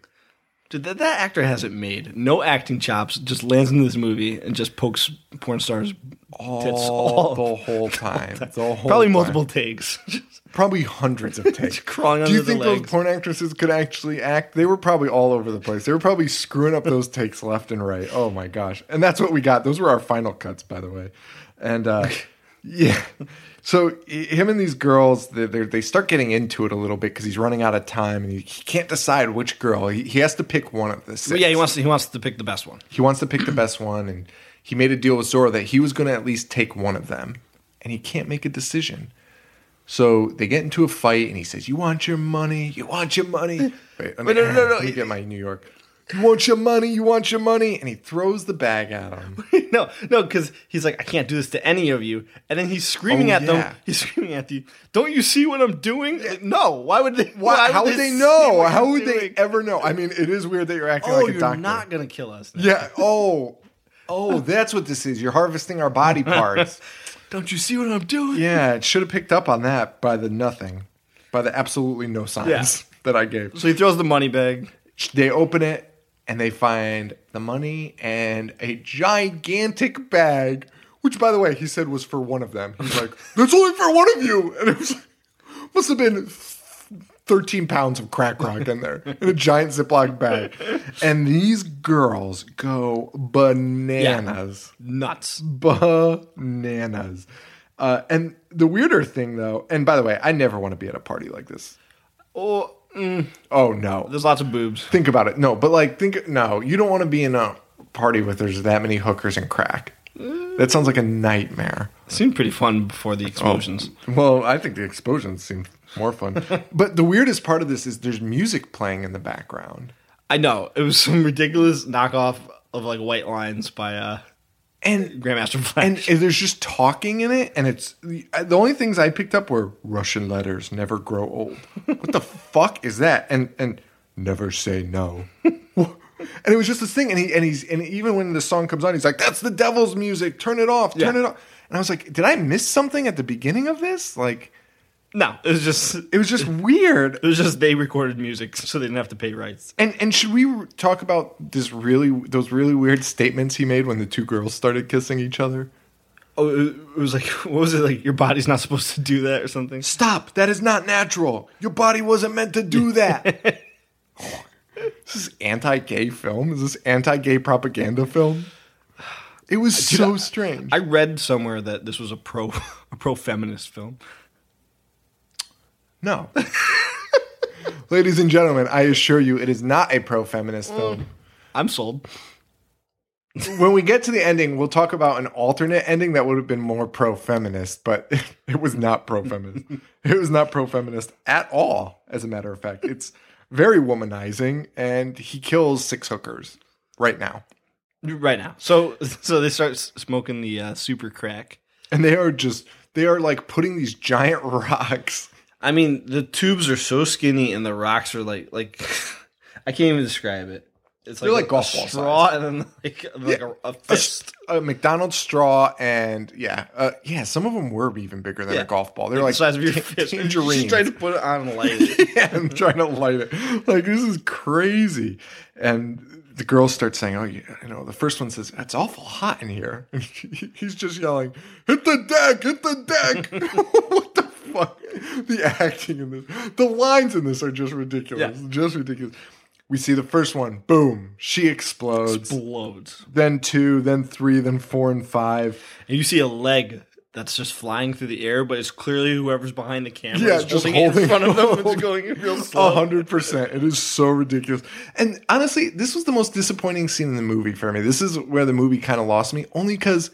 S3: Dude, that, that actor hasn't made no acting chops. Just lands in this movie and just pokes porn stars tits
S2: All
S3: all
S2: the whole time. The whole
S3: probably
S2: time.
S3: multiple takes.
S2: Probably hundreds of takes.
S3: crawling
S2: Do you think those porn actresses could actually act? They were probably all over the place. They were probably screwing up those takes left and right. Oh my gosh. And that's what we got. Those were our final cuts, by the way. And uh, yeah. So him and these girls, they start getting into it a little bit because he's running out of time and he, he can't decide which girl. He, he has to pick one of the six.
S3: But yeah, he wants to, he wants to pick the best one.
S2: He wants to pick the best one, and he made a deal with Zorro that he was going to at least take one of them, and he can't make a decision. So they get into a fight, and he says, "You want your money? You want your money?" Wait, let me,
S3: Wait, no, no, no, no.
S2: let me get my New York. You want your money? You want your money? And he throws the bag at him.
S3: no, no, because he's like, I can't do this to any of you, and then he's screaming
S2: Oh,
S3: at
S2: yeah.
S3: them. He's screaming at you. Don't you see what I'm doing? Like, no. Why would they?
S2: Why, how would they
S3: see
S2: know?
S3: what
S2: How
S3: you're
S2: would they
S3: doing?
S2: ever know? I mean, it is weird that you're acting
S3: Oh,
S2: like a
S3: you're
S2: doctor.
S3: not gonna kill us. now.
S2: yeah. Oh. Oh, that's what this is. You're harvesting our body parts.
S3: Don't you see what I'm doing?
S2: Yeah, it should have picked up on that by the nothing, by the absolutely no signs
S3: Yeah.
S2: that I gave.
S3: So he throws the money bag.
S2: They open it and they find the money and a gigantic bag, which, by the way, he said was for one of them. He's like, "That's only for one of you," and it was must have been. 13 pounds of crack rock in there in a giant Ziploc bag. And these girls go bananas
S3: Nuts.
S2: bananas. Uh, and the weirder thing, though, and by the way, I never want to be at a party like this.
S3: Oh, mm,
S2: Oh no,
S3: there's lots of boobs.
S2: think about it. No, but like, think no, you don't want to be in a party with there's that many hookers and crack. That sounds like a nightmare.
S3: seemed pretty fun before the explosions.
S2: Well, I think the explosions seemed more fun. but the weirdest part of this is there's music playing in the background.
S3: I know it was some ridiculous knockoff of like White Lines by uh,
S2: And
S3: Grandmaster
S2: and
S3: Flash.
S2: there's just talking in it, and it's the only things I picked up were Russian letters never grow old. What the fuck is that? And and never say no. and it was just this thing, and he and he's and even when the song comes on, he's like, "That's the devil's music. Turn it off. Turn
S3: Yeah.
S2: it off." And I was like, "Did I miss something at the beginning of this? Like,
S3: no, it was just
S2: it was just weird."
S3: it was just they recorded music, so they didn't have to pay rights.
S2: And and should we talk about this really those really weird statements he made when the two girls started kissing each other?
S3: Oh, it was like what was it like? Your body's not supposed to do that or something.
S2: Stop. That is not natural. Your body wasn't meant to do that. this is anti-gay film? Is this anti-gay propaganda film? It was so strange.
S3: I read somewhere that this was a pro a pro feminist film.
S2: No. Ladies and gentlemen, I assure you it is not a pro-feminist
S3: Mm.
S2: film.
S3: I'm sold.
S2: when we get to the ending, we'll talk about an alternate ending that would have been more pro-feminist, but it was not pro-feminist. it was not pro-feminist at all, as a matter of fact. It's very womanizing, and he kills six hookers right now.
S3: Right now, so so they start smoking the uh, super crack.
S2: And they are just they are like putting these giant rocks.
S3: I mean, the tubes are so skinny, and the rocks are like like I can't even describe it. It's
S2: They're
S3: like,
S2: like
S3: a
S2: golf ball
S3: straw, and then like like
S2: Yeah.
S3: a, a
S2: A,
S3: fist.
S2: st- a McDonald's straw and yeah, uh, yeah. Some of them were even bigger than
S3: Yeah.
S2: a golf ball. They're
S3: the
S2: like
S3: size of your fist.
S2: tangerines.
S3: Just trying to put it on and light it.
S2: yeah, I'm trying to light it. Like this is crazy. And the girls start saying, "Oh, yeah, you know." The first one says, "It's awful hot in here." And he's just yelling, "Hit the deck! Hit the deck!" Fuck. The acting in this, the lines in this are just ridiculous.
S3: Yeah.
S2: Just ridiculous. We see the first one, boom, she explodes.
S3: Explodes.
S2: then two, then three, then four and five.
S3: And you see a leg that's just flying through the air, but it's clearly whoever's behind the camera
S2: Yeah,
S3: is
S2: just
S3: holding, it in front of them and it's going real slow.
S2: hundred percent. It is so ridiculous. And honestly, this was the most disappointing scene in the movie for me. This is where the movie kind of lost me, only because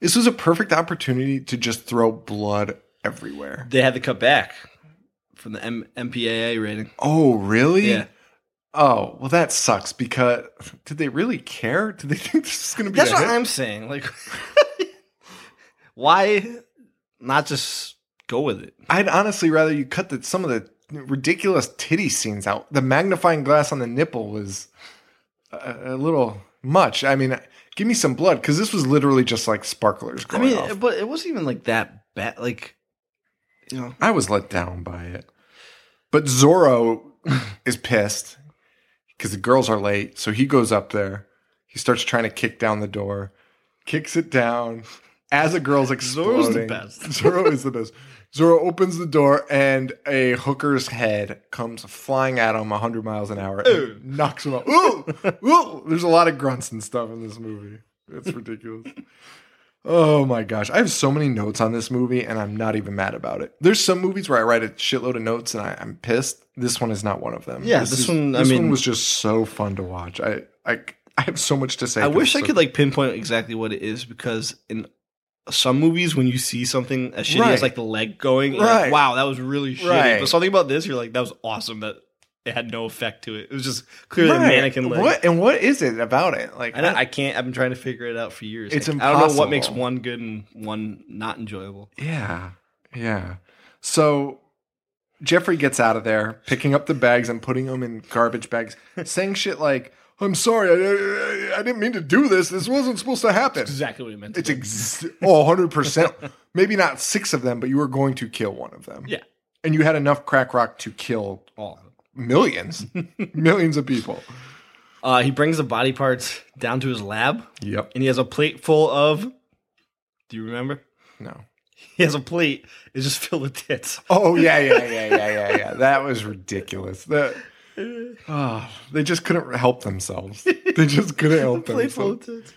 S2: this was a perfect opportunity to just throw blood everywhere.
S3: They had to cut back from the M- MPAA rating.
S2: Oh, really?
S3: Yeah.
S2: Oh, well, that sucks because did they really care? Did they think this is going to be
S3: That's what
S2: hit?
S3: I'm saying. Like, why not just go with it?
S2: I'd honestly rather you cut the, some of the ridiculous titty scenes out. The magnifying glass on the nipple was a, a little much. I mean, give me some blood because this was literally just like sparklers
S3: I mean,
S2: off.
S3: but it wasn't even like that bad. Like, you know,
S2: I was let down by it. But Zorro is pissed because the girls are late. So he goes up there. He starts trying to kick down the door, kicks it down as a girl's exploding.
S3: Zorro's the best.
S2: Zorro is the best. Zorro opens the door and a hooker's head comes flying at him 100 miles an hour and knocks him out. Ooh! Ooh! There's a lot of grunts and stuff in this movie. It's ridiculous. Oh my gosh. I have so many notes on this movie and I'm not even mad about it. There's some movies where I write a shitload of notes and I, I'm pissed. This one is not one of them.
S3: Yeah, this
S2: is-
S3: one, I
S2: This
S3: mean-
S2: one was just so fun to watch. I I, I have so much to say.
S3: I wish I
S2: it's
S3: could like pinpoint exactly what it is because in some movies when you see something as shitty
S2: Right.
S3: as like the leg going,
S2: Right.
S3: like, wow, that was really shitty.
S2: Right.
S3: But something about this, you're like, that was awesome. That it had no effect to it. It was just clearly a mannequin leg.
S2: What and what is it about it? Like
S3: I, I can't. I've been trying to figure it out for years.
S2: It's
S3: Like, I don't know what makes one good and one not enjoyable.
S2: Yeah. Yeah. So Jeffrey gets out of there, picking up the bags and putting them in garbage bags, saying shit like, I'm sorry, I, I, I didn't mean to do this. This wasn't supposed to happen.
S3: Exactly what he meant. To
S2: It's
S3: do.
S2: ex- oh, 100%. Maybe not six of them, but you were going to kill one of them.
S3: yeah.
S2: And you had enough crack rock to kill
S3: All.
S2: Millions, millions of people.
S3: Uh, he brings the body parts down to his lab,
S2: Yep.
S3: and he has a plate full of. Do you remember?
S2: No.
S3: He has a plate. It's just filled with tits.
S2: Oh yeah, yeah, yeah, yeah, yeah, yeah. That was ridiculous. That oh, they just couldn't help themselves. They just couldn't help
S3: plate full of
S2: themselves.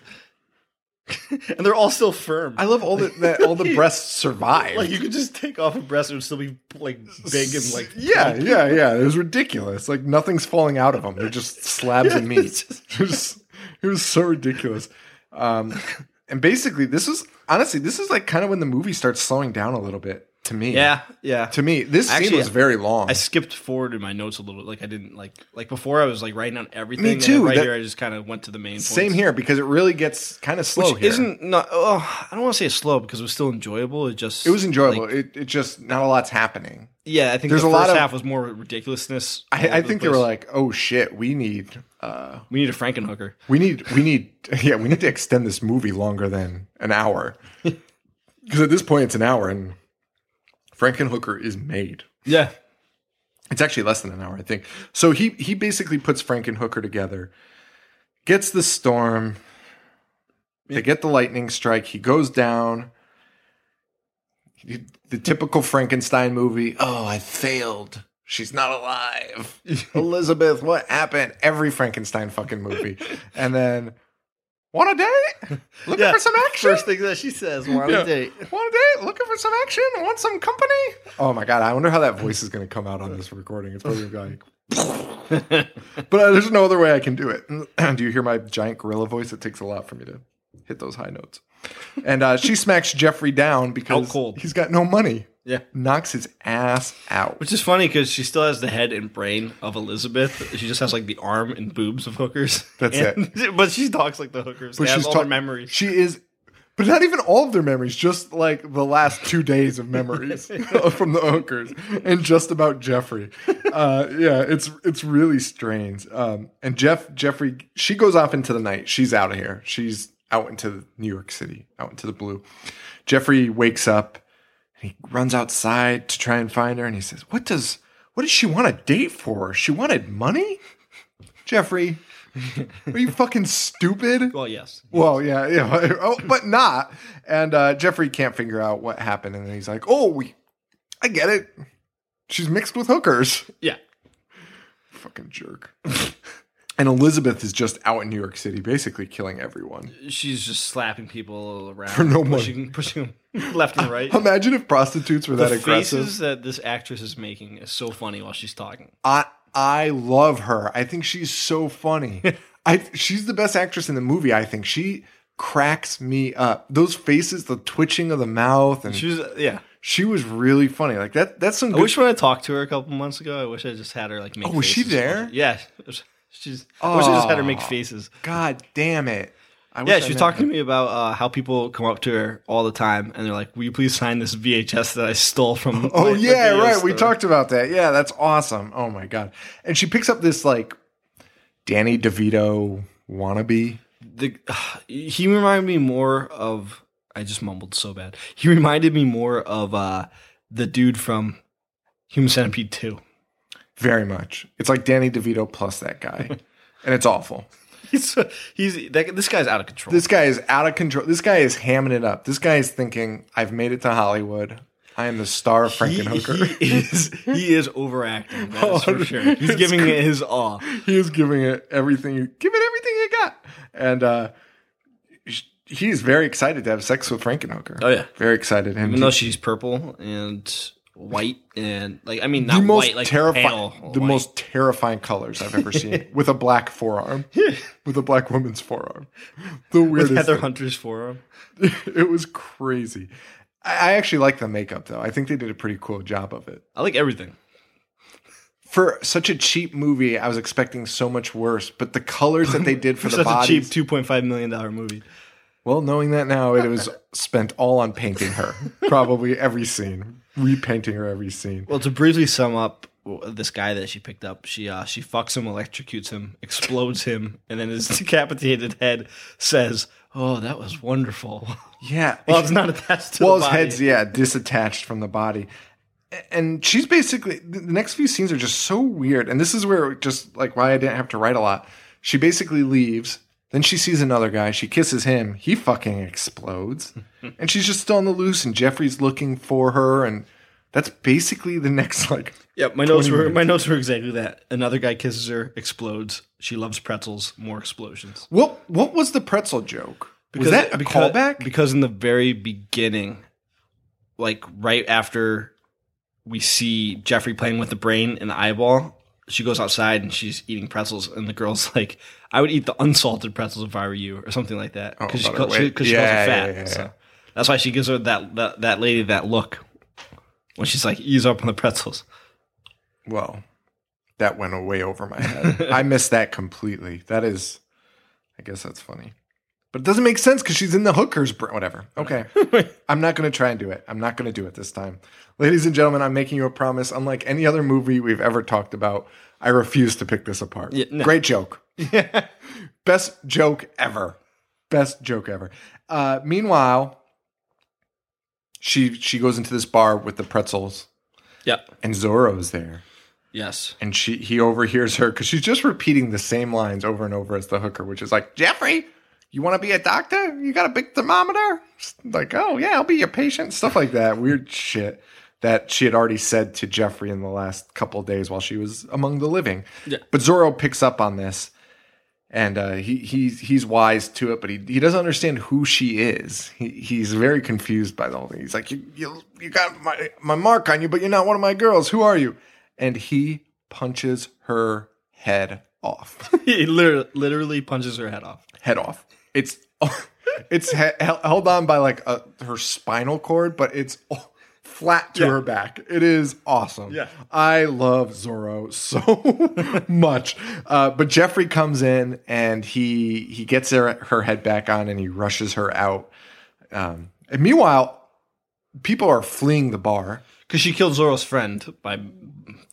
S3: and they're all still firm.
S2: I love all the that all the breasts survive.
S3: like you could just take off a breast; and it would still be like big and like
S2: yeah, yeah, yeah. It was ridiculous. Like nothing's falling out of them. They're just slabs of meat. It was, it was so ridiculous. Um, and basically, this was honestly, this is like kind of when the movie starts slowing down a little bit to me.
S3: Yeah, yeah.
S2: To me, this scene
S3: Actually,
S2: was very long.
S3: I skipped forward in my notes a little. Like I didn't like like before. I was like writing down everything.
S2: Me too,
S3: right
S2: that-
S3: here, I just kind of went to the main.
S2: Same
S3: points.
S2: here because it really gets kind of slow
S3: Which
S2: here.
S3: isn't not. Oh, I don't want to say it's slow because it was still enjoyable. It just
S2: It was enjoyable.
S3: like-
S2: it, it just not a lot's happening.
S3: yeah, I think
S2: There's
S3: the
S2: a
S3: first
S2: lot of-
S3: half was more ridiculousness.
S2: I, I
S3: over the
S2: think they were like, "Oh shit, we need, uh,
S3: we need a Frankenhooker.
S2: we need, we need, yeah, we need to extend this movie longer than an hour." Because at this point, it's an hour, and Frankenhooker is made.
S3: Yeah,
S2: It's actually less than an hour, I think. So he he basically puts Frankenhooker together, gets the storm. They get the lightning strike. He goes down. He- The typical Frankenstein movie. Oh, I failed. She's not alive. Elizabeth, what happened? Every Frankenstein fucking movie. And then, want a date? Looking
S3: yeah.
S2: for some action?
S3: First thing that she says, "Want
S2: Yeah.
S3: a date?"
S2: Want a date? Looking for some action? Want some company? Oh my god! I wonder how that voice is going to come out on this recording. It's probably going to be like, but uh, there's no other way I can do it. do you hear my giant gorilla voice? It takes a lot for me to hit those high notes. And uh, she smacks Jeffrey down because
S3: cold.
S2: he's got no money.
S3: Yeah.
S2: Knocks his ass out.
S3: Which is funny because she still has the head and brain of Elizabeth. She just has like the arm and boobs of hookers.
S2: That's
S3: it. But she talks like the hookers.
S2: But
S3: They have
S2: she's
S3: all
S2: ta-
S3: their memories.
S2: She is, but not even all of their memories. Just like the last two days of memories from the hookers, and just about Jeffrey. Uh, yeah, it's it's really strange. Um, and Jeff Jeffrey, she goes off into the night. She's out of here. She's out into New York City, out into the blue. Jeffrey wakes up. And He runs outside to try and find her, and he says, "What does what does she want a date for? She wanted money." Jeffrey, are you fucking stupid?
S3: well, yes.
S2: Well, yeah, yeah, oh, but not. And uh, Jeffrey can't figure out what happened, and then he's like, "Oh, we, I get it. She's mixed with hookers.
S3: Yeah.
S2: Fucking jerk. and Elizabeth is just out in New York City, basically killing everyone.
S3: She's just slapping people around
S2: For no money.
S3: pushing, pushing them left and right.
S2: Imagine if prostitutes were that aggressive.
S3: the faces that this actress is making is so funny while she's talking.
S2: I I love her. I think she's so funny. I she's the best actress in the movie. I think she cracks me up. Those faces, the twitching of the mouth, and
S3: She
S2: she,
S3: was, yeah.
S2: She was really funny. Like that. That's some.
S3: I
S2: Good,
S3: wish when I talked to her a couple months ago, I wish I just had her like make.
S2: Oh, was she there?
S3: Yeah, she's. I wish I just had her make
S2: Oh.
S3: faces.
S2: God damn it! I
S3: Yeah,
S2: I
S3: she was talking to me about uh, how people come up to her all the time and they're like, "Will you please sign this VHS that I stole from?"
S2: Oh
S3: my- my
S2: yeah,
S3: video
S2: right. We talked about that. Yeah, that's awesome. Oh my god! And she picks up this like Danny DeVito wannabe.
S3: The, he reminded me more of. I just mumbled so bad. He reminded me more of uh, the dude from Human Centipede Two.
S2: Very much. It's like Danny DeVito plus that guy, and it's awful.
S3: He's he's that, this guy's out of control.
S2: This guy is out of control. This guy is hamming it up. This guy is thinking, "I've made it to Hollywood. I am the star of
S3: he,
S2: Frankenhooker."
S3: he is he is overacting. That is for
S2: Oh,
S3: sure. He's giving it his all.
S2: he is giving it everything. You give it everything you got, and uh, he's very excited to have sex with Frankenhooker.
S3: Oh, yeah.
S2: very excited.
S3: Even though she's purple and white and like I mean
S2: the
S3: not
S2: most
S3: white like
S2: terrifying,
S3: pale
S2: the
S3: white.
S2: most terrifying colors I've ever seen, with a black forearm, with a black woman's forearm. The weirdest.
S3: with
S2: weirdest.
S3: Heather
S2: thing.
S3: Hunter's forearm.
S2: it was crazy. I I actually like the makeup though. I think they did a pretty cool job of it.
S3: I like everything.
S2: For such a cheap movie, I was expecting so much worse. But the colors that they did for the
S3: Such a cheap two point five million dollar movie.
S2: Well, knowing that now, it was spent all on painting her. Probably every scene, repainting her every scene.
S3: Well, to briefly sum up this guy that she picked up, she uh, she fucks him, electrocutes him, explodes him, and then his decapitated head says, "Oh, that was wonderful."
S2: Yeah.
S3: well, it's not attached to
S2: well, his head's yeah disattached from the body, and she's basically the next few scenes are just so weird. And this is where just like why I didn't have to write a lot. She basically leaves. Then she sees another guy. She kisses him. He fucking explodes, and she's just still on the loose. And Jeffrey's looking for her, and that's basically the next like.
S3: Yeah, my notes were
S2: minutes.
S3: my notes were exactly that. Another guy kisses her, explodes. She loves pretzels. More explosions.
S2: What what was the pretzel joke? was that a
S3: because,
S2: callback?
S3: Because in the very beginning, like right after we see Jeffrey playing with the brain and the eyeball, she goes outside and she's eating pretzels, and the girl's like, "I would eat the unsalted pretzels if I were you," or something like that,
S2: Oh,
S3: because she,
S2: about her
S3: call- she. 'cause she
S2: Yeah,
S3: calls her fat.
S2: yeah, yeah, yeah.
S3: So that's why she gives her that, that that lady that look when she's like, "Ease up on the pretzels."
S2: Well, that went way over my head. I missed that completely. That is, I guess that's funny. But it doesn't make sense because she's in the hookers. Br- whatever. Okay. I'm not going to try and do it. I'm not going to do it this time. Ladies and gentlemen, I'm making you a promise. Unlike any other movie we've ever talked about, I refuse to pick this apart.
S3: Yeah, no.
S2: Great joke. Best joke ever. Best joke ever. Uh, meanwhile, she she goes into this bar with the pretzels,
S3: Yep.
S2: and Zorro's there
S3: Yes.
S2: and she he overhears her because she's just repeating the same lines over and over as the hooker, which is like, Jeffrey, you want to be a doctor? You got a big thermometer? Like, oh yeah, I'll be your patient. Stuff like that. Weird shit that she had already said to Jeffrey in the last couple of days while she was among the living.
S3: Yeah.
S2: But Zorro picks up on this. And uh, he he's he's wise to it, but he, he doesn't understand who she is. He, he's very confused by the whole thing. He's like, you, you you got my my mark on you, but you're not one of my girls. Who are you? And he punches her head off.
S3: he literally, literally punches her head off.
S2: head off. It's it's he- held on by like a, her spinal cord, but it's flat to
S3: Yeah.
S2: her back. It is awesome.
S3: Yeah.
S2: I love Zorro so much. Uh, but Jeffrey comes in and he he gets her her head back on and he rushes her out. Um, and meanwhile, people are fleeing the bar.
S3: Because she killed Zorro's friend by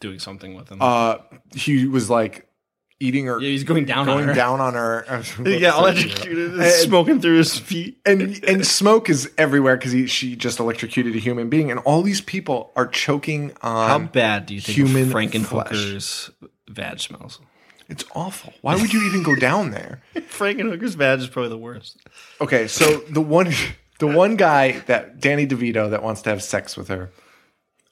S3: doing something with him.
S2: Uh, he was like eating her,
S3: yeah, he's going down
S2: going
S3: on her.
S2: down on her.
S3: He got electrocuted, and smoking through his feet.
S2: and and smoke is everywhere because she just electrocuted a human being, and all these people are choking on.
S3: How bad do you think
S2: human
S3: Frankenhooker's vag smells?
S2: It's awful. Why would you even go down there?
S3: Frankenhooker's vag is probably the worst.
S2: Okay, so the one the one guy that Danny DeVito that wants to have sex with her,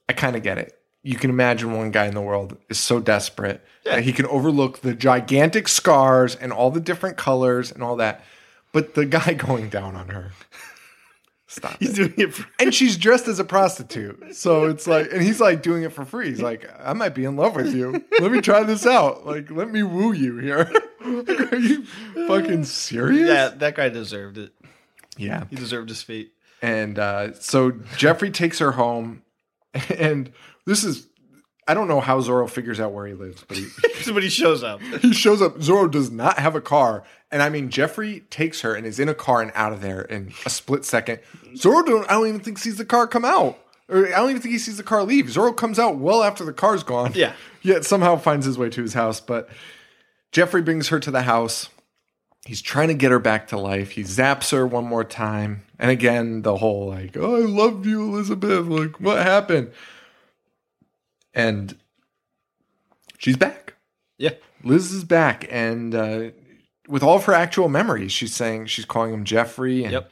S2: I kind of get it. You can imagine one guy in the world is so desperate that he can overlook the gigantic scars and all the different colors and all that. But the guy going down on her, stop
S3: He's
S2: it.
S3: doing it for
S2: And she's dressed as a prostitute. So it's like, and he's like doing it for free. He's like, I might be in love with you. Let me try this out. Like, let me woo you here. Like, Are you fucking serious?
S3: Yeah, that guy deserved it.
S2: Yeah.
S3: He deserved his fate.
S2: And uh, so Jeffrey takes her home. And this is, I don't know how Zorro figures out where he lives, but he,
S3: Somebody shows up.
S2: he shows up. Zorro does not have a car. And I mean, Jeffrey takes her and is in a car and out of there in a split second. Zorro don't, I don't even think sees the car come out. Or I don't even think he sees the car leave. Zorro comes out well after the car's gone.
S3: Yeah.
S2: Yet somehow finds his way to his house. But Jeffrey brings her to the house. He's trying to get her back to life. He zaps her one more time. And again, the whole like, oh, I love you, Elizabeth. Like, what happened? And she's back.
S3: Yeah.
S2: Liz is back, and uh, with all of her actual memories, she's saying she's calling him Jeffrey. And,
S3: Yep.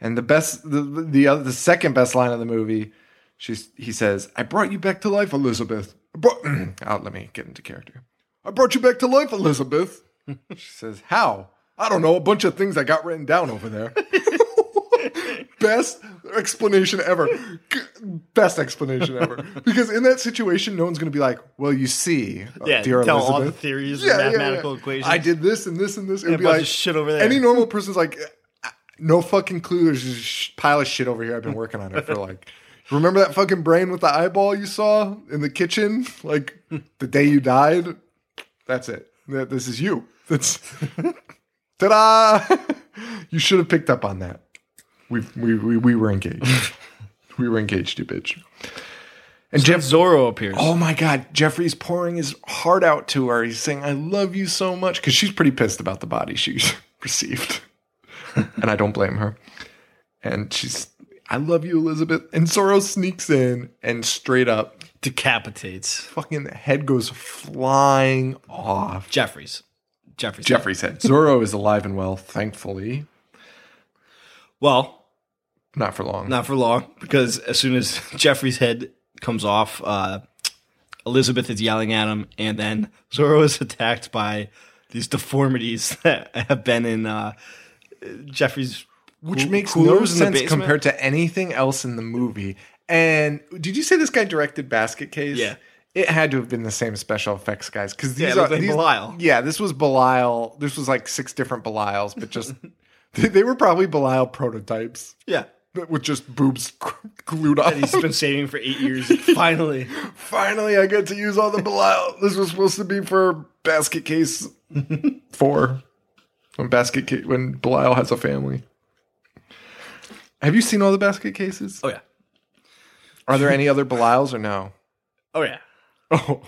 S2: And the best, the the other, the second best line of the movie, she's he says, "I brought you back to life, Elizabeth." Brought, oh, let me get into character. I brought you back to life, Elizabeth. she says, "How?" I don't know. A bunch of things I got written down over there. best explanation ever. Best explanation ever. Because in that situation, no one's going to be like, "Well, you see, uh,
S3: Yeah,
S2: dear
S3: tell
S2: Elizabeth,
S3: all the theories and mathematical equations.
S2: I did this and this and this. It
S3: And
S2: would be like
S3: shit over there.
S2: Any normal person's like, "Uh, no fucking clue. There's just a pile of shit over here. I've been working on it for like. Remember that fucking brain with the eyeball you saw in the kitchen, like the day you died? That's it. That- This is you. That's ta-da. You should have picked up on that. We we we, we were engaged. we were engaged, you bitch. And
S3: Jeff Zorro appears.
S2: Oh my God, Jeffrey's pouring his heart out to her. He's saying, I love you so much. Because she's pretty pissed about the body she's received. and I don't blame her. And she's, I love you, Elizabeth. And Zorro sneaks in and straight up,
S3: Decapitates
S2: fucking head goes flying off.
S3: Jeffries. Jeffries.
S2: Jeffrey's head. Zorro is alive and well, thankfully.
S3: Well,
S2: Not for long.
S3: not for long because as soon as Jeffrey's head comes off, uh, Elizabeth is yelling at him, and then Zorro is attacked by these deformities that have been in uh, Jeffrey's.
S2: Which
S3: cool-
S2: makes no
S3: coolers in the
S2: sense compared to anything else in the movie. And did you say this guy directed Basket Case?
S3: Yeah.
S2: It had to have been the same special effects guys because these
S3: it
S2: are
S3: like
S2: these,
S3: Belial.
S2: Yeah, this was Belial. This was like six different Belials, but just they, they were probably Belial prototypes
S3: Yeah.
S2: With just boobs glued on.
S3: He's been saving for eight years. Finally.
S2: Finally, I get to use all the Belial. This was supposed to be for Basket Case four. When Basket Case when Belial has a family. Have you seen all the Basket Cases?
S3: Oh, yeah.
S2: Are there any other Belials or no?
S3: Oh, yeah.
S2: Oh,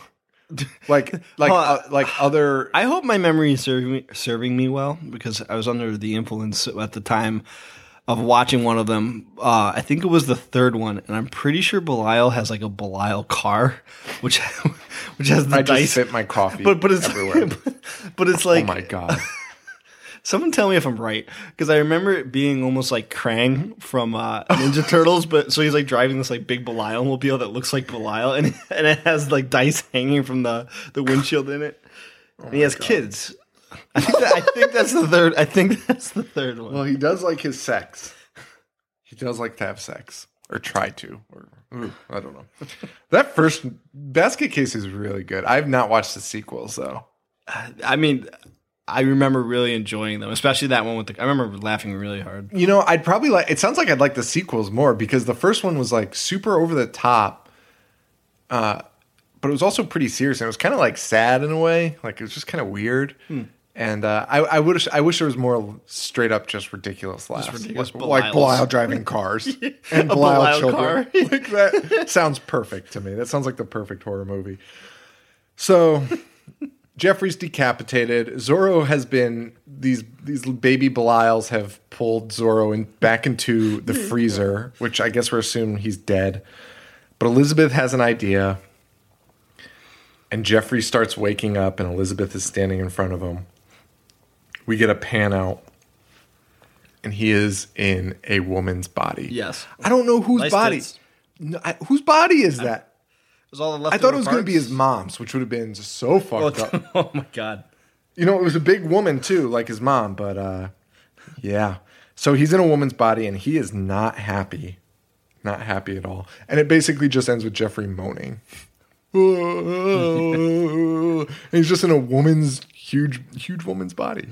S2: like like
S3: Hold
S2: uh, like other.
S3: I hope my memory is serving me, serving me well because I was under the influence at the time of watching one of them. Uh, I think it was the third one, and I'm pretty sure Belial has like a Belial car, which which has the
S2: I just
S3: dice.
S2: spit my coffee
S3: but but it's
S2: everywhere.
S3: but it's like oh
S2: my god!
S3: someone tell me if I'm right because I remember it being almost like Krang from uh, Ninja Turtles, but so he's like driving this like big Belial mobile that looks like Belial, and and it has like dice hanging from the the windshield in it. and he has kids. I think, that, I think that's the third. I think that's the third one.
S2: Well, he does like his sex. He does like to have sex or try to, or ooh, I don't know. that first Basket Case is really good. I've not watched the sequels though.
S3: I mean, I remember really enjoying them, especially that one with the. I remember laughing really hard.
S2: You know, I'd probably like. It sounds like I'd like the sequels more because the first one was like super over the top, uh, but it was also pretty serious and it was kind of like sad in a way. Like it was just kind of weird. And uh, I, I wish I wish there was more straight up just ridiculous laughs,
S3: ridiculous
S2: like, like
S3: Belials.
S2: Belial driving cars and
S3: A
S2: Belial,
S3: Belial
S2: children.
S3: car.
S2: like that sounds perfect to me. That sounds like the perfect horror movie. So Jeffrey's decapitated. Zorro has been these these baby Belials have pulled Zorro in, back into the freezer, which I guess we're assuming he's dead. But Elizabeth has an idea, and Jeffrey starts waking up, and Elizabeth is standing in front of him. We get a pan out, and he is in a woman's body.
S3: Yes.
S2: I don't know whose
S3: Nice
S2: body.
S3: tits.
S2: No, I, whose body is that?
S3: was all the
S2: I thought it was going to be his mom's, which would have been so fucked up.
S3: oh my god.
S2: You know, it was a big woman too, like his mom, but uh yeah. So he's in a woman's body and he is not happy. Not happy at all. And it basically just ends with Jeffrey moaning. and he's just in a woman's huge huge woman's body.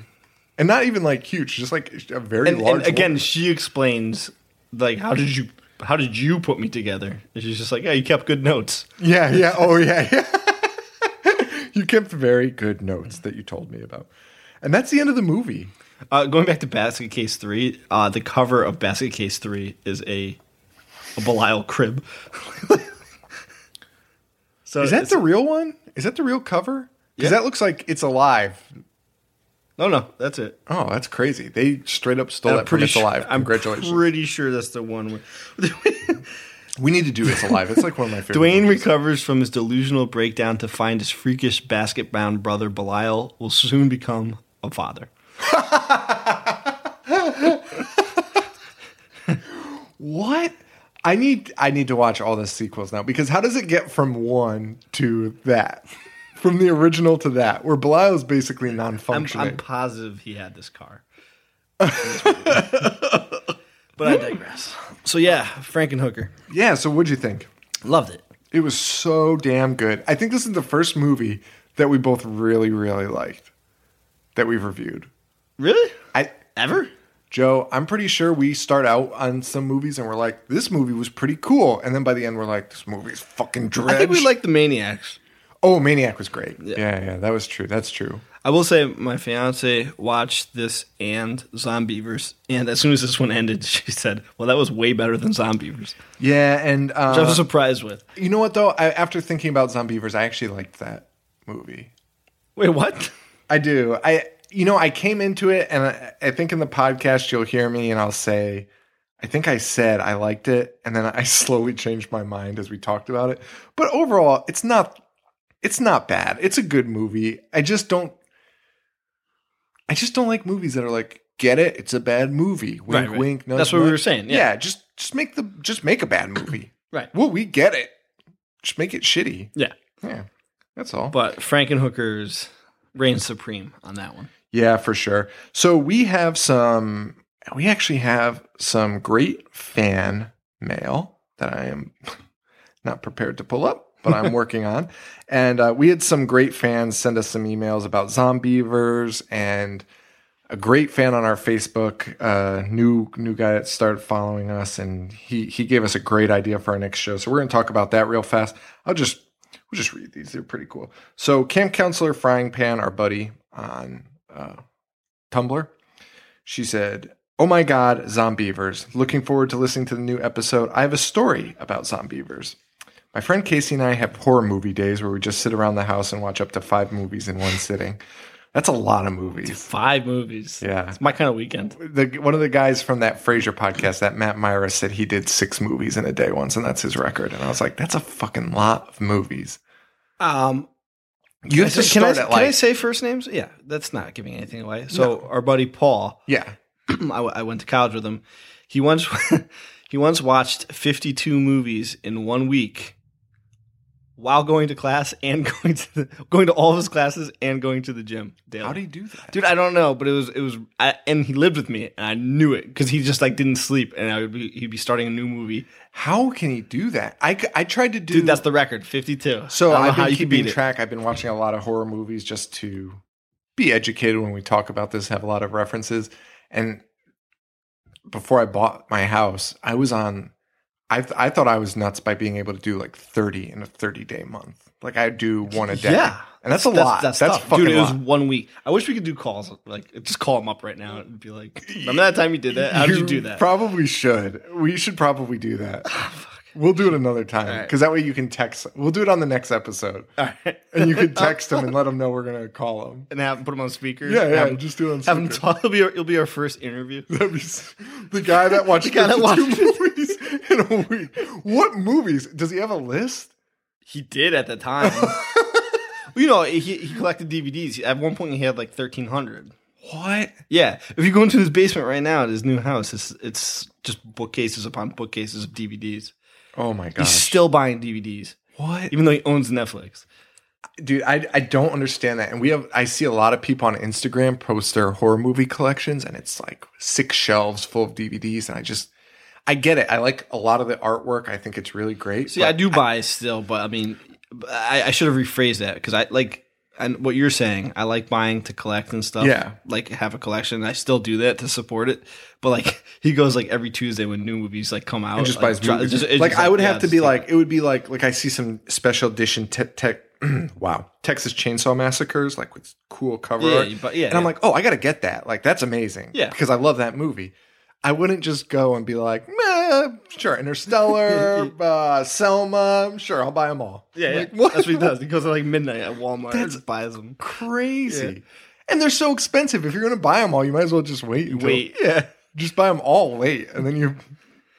S2: And not even like huge, just like a very
S3: And,
S2: large
S3: and again,
S2: woman.
S3: she explains like how did you how did you put me together? And she's just like, yeah, you kept good notes.
S2: Yeah, yeah. Oh, yeah, yeah. you kept very good notes that you told me about. And that's the end of the movie.
S3: Uh, going back to Basket Case Three, uh, the cover of Basket Case Three is a a Belial crib. so
S2: Is that the real one? Is that the real cover? Because
S3: Yeah.
S2: that looks like it's alive.
S3: No, no, that's it.
S2: Oh, that's crazy. They straight up stole that from It's
S3: sure,
S2: Alive.
S3: I'm
S2: Congratulations.
S3: pretty sure that's the one. Where,
S2: we need to do It's Alive. It's like one of my favorite
S3: Duane
S2: movies.
S3: recovers from his delusional breakdown to find his freakish basket-bound brother Belial will soon become a father.
S2: What? I need I need to watch all the sequels now because how does it get from one to that? From the original to that, where Belial is basically
S3: I'm,
S2: non-functioning.
S3: I'm positive he had this car. but I digress. So yeah, Frankenhooker.
S2: yeah. So what'd you think?
S3: Loved it.
S2: It was so damn good. I think this is the first movie that we both really, really liked that we've reviewed.
S3: Really?
S2: I
S3: Ever?
S2: Joe, I'm pretty sure we start out on some movies and we're like, this movie was pretty cool, and then by the end we're like, this movie's fucking dredge.
S3: I think we like the Maniacs.
S2: Oh, Maniac was great. Yeah. yeah, that was true. That's true.
S3: I will say my fiance watched this and Zombeavers, and as soon as this one ended, she said, "Well, that was way better than Zombeavers,"
S2: Yeah, and
S3: which I
S2: uh,
S3: was surprised with.
S2: you know what though? I, after thinking about Zombeavers, I actually liked that movie.
S3: Wait, what?
S2: I do. I you know I came into it, and I, I think in the podcast you'll hear me, and I'll say, I think I said I liked it, and then I slowly changed my mind as we talked about it. But overall, it's not. It's not bad. It's a good movie. I just don't. I just don't like movies that are like, get it? It's a bad movie. Wink,
S3: Right, right.
S2: wink. No,
S3: That's what we were saying, yeah.
S2: just just make the just make a bad movie.
S3: Right.
S2: Well, we get it. Just make it shitty.
S3: Yeah,
S2: Yeah, that's all.
S3: but Frankenhooker's reigns supreme on that one.
S2: Yeah, for sure. So we have some, we actually have some great fan mail that I am not prepared to pull up, but I'm working on. And uh, we had some great fans send us some emails about Zombeavers and a great fan on our Facebook, uh, new new guy that started following us, and he he gave us a great idea for our next show. So we're going to talk about that real fast. I'll just we'll just read these; they're pretty cool. So Camp Counselor Frying Pan, our buddy on uh, Tumblr, she said, "Oh my God, Zombeavers! Looking forward to listening to the new episode. I have a story about Zombeavers." My friend Casey and I have horror movie days where we just sit around the house and watch up to five movies in one sitting. That's a lot of movies.
S3: Five movies.
S2: Yeah.
S3: it's my kind of weekend.
S2: The one of the guys from that Frasier podcast, that Matt Myra, said he did six movies in a day once, and that's his record. And I was like, that's a fucking lot of movies.
S3: Um,
S2: You have to
S3: can, I,
S2: start at
S3: can I say first names? Yeah, that's not giving anything away. So our buddy Paul,
S2: yeah,
S3: I, w- I went to college with him. He once he once watched 52 movies in one week while going to class and going to the, going to all of his classes and going to the gym daily.
S2: how do you do that?
S3: Dude, I don't know, but it was it was, I, and he lived with me, and I knew it because he just like didn't sleep, and I would be he'd be starting a new movie.
S2: How can he do that? I, I tried to do.
S3: Dude, that's the record, fifty two.
S2: so
S3: I
S2: I've been keeping track. I've been watching a lot of horror movies just to be educated when we talk about this. Have a lot of references, and before I bought my house, I was on. I th- I thought I was nuts by being able to do like thirty in a thirty day month. Like I do one a day.
S3: Yeah,
S2: and that's a lot. That's,
S3: tough.
S2: fucking
S3: Dude, it was
S2: lot.
S3: one week. I wish we could do calls. Like, just call him up right now and be like, "Remember that time you did that? How did you do that?"
S2: Probably should. We should probably do that. Ah, we'll do it another time
S3: All right.
S2: because that way you can text. We'll do it on the next episode,
S3: All right.
S2: and you can text him and let him know we're gonna call him.
S3: and have put him on speaker.
S2: Yeah, yeah.
S3: Have
S2: just do it on
S3: have him
S2: speaker.
S3: talk. It'll be our, it'll be our first interview.
S2: That'd be the guy that watched
S3: guy that
S2: 52
S3: watched-
S2: movies in a week. What movies? Does he have a list?
S3: He did at the time. you know, he, he collected DVDs. At one point, he had like thirteen hundred.
S2: What?
S3: Yeah, if you go into his basement right now at his new house, it's it's just bookcases upon bookcases of DVDs.
S2: Oh my god!
S3: He's still buying DVDs,
S2: what?
S3: even though he owns Netflix.
S2: Dude, I, I don't understand that. And we have I see a lot of people on Instagram post their horror movie collections and it's like six shelves full of DVDs and I just I get it. I like a lot of the artwork. I think it's really great.
S3: See, I do buy still, but I mean, I, I should have rephrased that because I like and what you're saying. I like buying to collect and stuff.
S2: Yeah.
S3: like have a collection. I still do that to support it. But like he goes like every Tuesday when new movies like come out,
S2: and just
S3: like,
S2: buys movies.
S3: just-
S2: like
S3: just
S2: I would
S3: yeah,
S2: have to be like it would be like like I see some special edition te- tech wow Texas Chainsaw Massacres like with cool cover
S3: Yeah,
S2: art.
S3: you bu- yeah,
S2: and I'm
S3: yeah.
S2: like oh I got to get that like that's amazing
S3: Yeah.
S2: because I love that movie. I wouldn't just go and be like, Meh, sure, Interstellar, uh, Selma, sure, I'll buy them all.
S3: yeah,
S2: Like,
S3: yeah. that's what he does. He goes at like midnight at Walmart
S2: That's-
S3: and buys them.
S2: Crazy. And they're so expensive. If you're going to buy them all, you might as well just wait. Until,
S3: Wait.
S2: Yeah. Just buy them all late. And then you,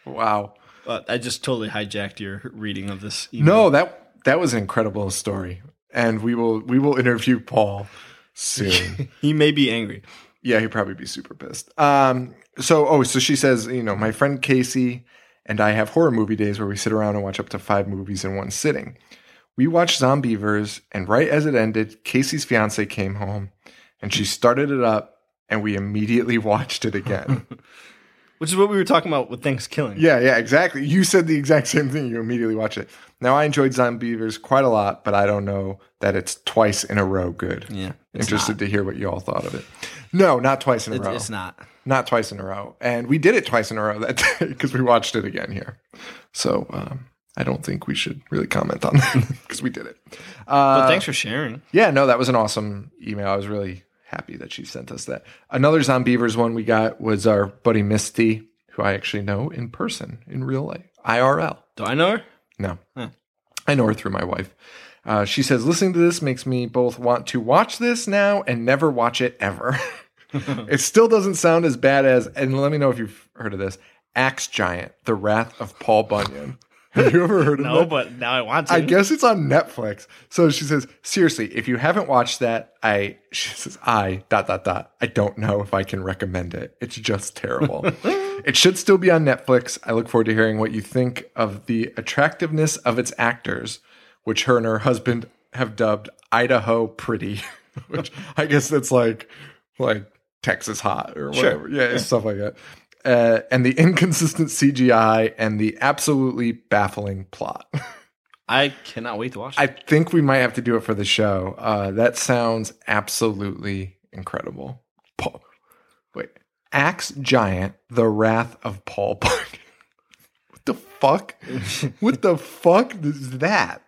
S2: wow.
S3: But I just totally hijacked your reading of this. email.
S2: No, that that was an incredible story, and we will we will interview Paul soon.
S3: he may be angry.
S2: yeah, he'd probably be super pissed. Um, so oh, so she says, you know, my friend Casey and I have horror movie days where we sit around and watch up to five movies in one sitting. We watched Zombeavers, and right as it ended, Casey's fiance came home, and she started it up, and we immediately watched it again.
S3: Which is what we were talking about with Thanksgiving.
S2: Yeah, yeah, exactly. You said the exact same thing. You immediately watch it. Now, I enjoyed Zombeavers quite a lot, but I don't know that it's twice in a row good.
S3: Yeah,
S2: Interested to hear what you all thought of it. No, not twice in a
S3: It-
S2: row.
S3: it's not.
S2: Not twice in a row. And we did it twice in a row that day because we watched it again here. So um, I don't think we should really comment on that because we did it. Uh,
S3: But thanks for sharing.
S2: yeah, no, that was an awesome email. I was really happy that she sent us that. Another Zombeavers one we got was our buddy Misty, who I actually know in person, in real life, IRL.
S3: Do I know her?
S2: No,
S3: Huh.
S2: I know her through my wife. Uh, she says, listening to this makes me both want to watch this now and never watch it ever. it still doesn't sound as bad as, and let me know if you've heard of this Axe Giant, The Wrath of Paul Bunyan. Have you ever heard of
S3: No,
S2: that?
S3: but now I want to.
S2: I guess it's on Netflix. So she says, seriously, if you haven't watched that, I, she says, I, dot, dot, dot, I don't know if I can recommend it. It's just terrible. it should still be on Netflix. I look forward to hearing what you think of the attractiveness of its actors, which her and her husband have dubbed Idaho Pretty, which I guess that's like, like Texas Hot or
S3: Sure.
S2: whatever. Yeah, stuff like that. Uh, and the inconsistent CGI and the absolutely baffling plot.
S3: I cannot wait to watch
S2: I think we might have to do it for the show. Uh, that sounds absolutely incredible. Paul, wait, Axe Giant: The Wrath of Paul Bunyan. what the fuck? what the fuck is that?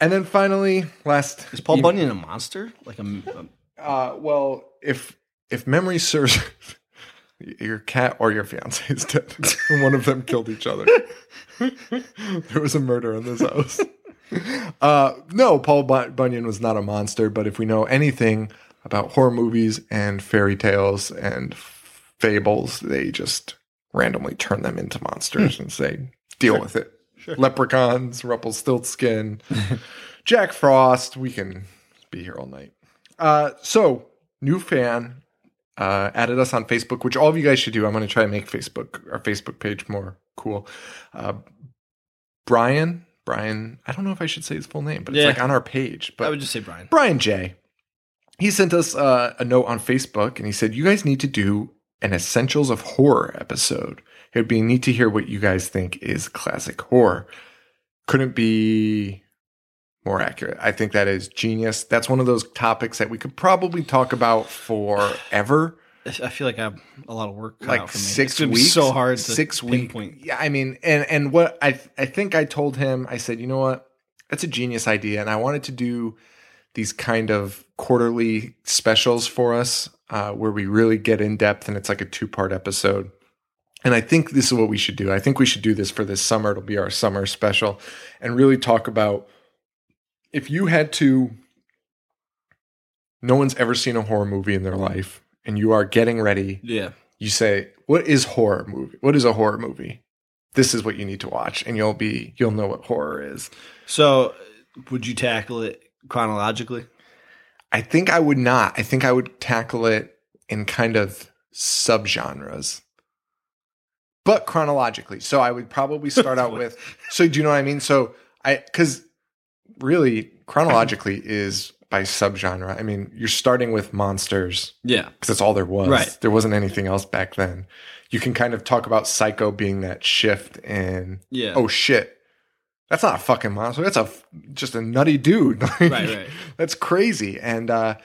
S2: And then finally, last
S3: Is Paul
S2: em-
S3: Bunyan a monster? Like a, a
S2: Uh, well, if if memory serves, your cat or your fiance is dead. One of them killed each other. there was a murder in this house. Uh, no, Paul Bun- Bunyan was not a monster, but if we know anything about horror movies and fairy tales and fables, they just randomly turn them into monsters and say, deal with it. Leprechauns, Rumpelstiltskin, Jack Frost. We can be here all night. Uh, so, new fan uh, added us on Facebook, which all of you guys should do. I'm going to try and make Facebook our Facebook page more cool. Uh, Brian, Brian, I don't know if I should say his full name, but it's like on our page. But
S3: I would just say Brian.
S2: Brian J. He sent us uh, a note on Facebook and he said, You guys need to do an Essentials of Horror episode. It would be neat to hear what you guys think is classic horror. Couldn't be more accurate. I think that is genius. That's one of those topics that we could probably talk about forever.
S3: I feel like I have a lot of work cut
S2: Like
S3: out for me.
S2: six weeks.
S3: So hard to
S2: six weeks. Yeah, I mean, and and what I I think I told him, I said, you know what, that's a genius idea, and I wanted to do these kind of quarterly specials for us, uh, where we really get in depth, and it's like a two part episode. And I think this is what we should do. I think we should do this for this summer. It'll be our summer special, and really talk about if you had to. No one's ever seen a horror movie in their life, and you are getting ready
S3: Yeah.
S2: you say, "What is horror movie? What is a horror movie?" This is what you need to watch, and you'll be you'll know what horror is.
S3: So, would you tackle it chronologically?
S2: I think I would not. I think I would tackle it in kind of subgenres. but chronologically. So I would probably start out with. So do you know what I mean? So I because really chronologically is by subgenre. I mean, you're starting with monsters
S3: Yeah.
S2: because that's all there was.
S3: Right.
S2: There wasn't anything else back then. You can kind of talk about Psycho being that shift in.
S3: Yeah.
S2: Oh shit. That's not a fucking monster. That's a just a nutty dude. Like,
S3: Right, right.
S2: That's crazy. And uh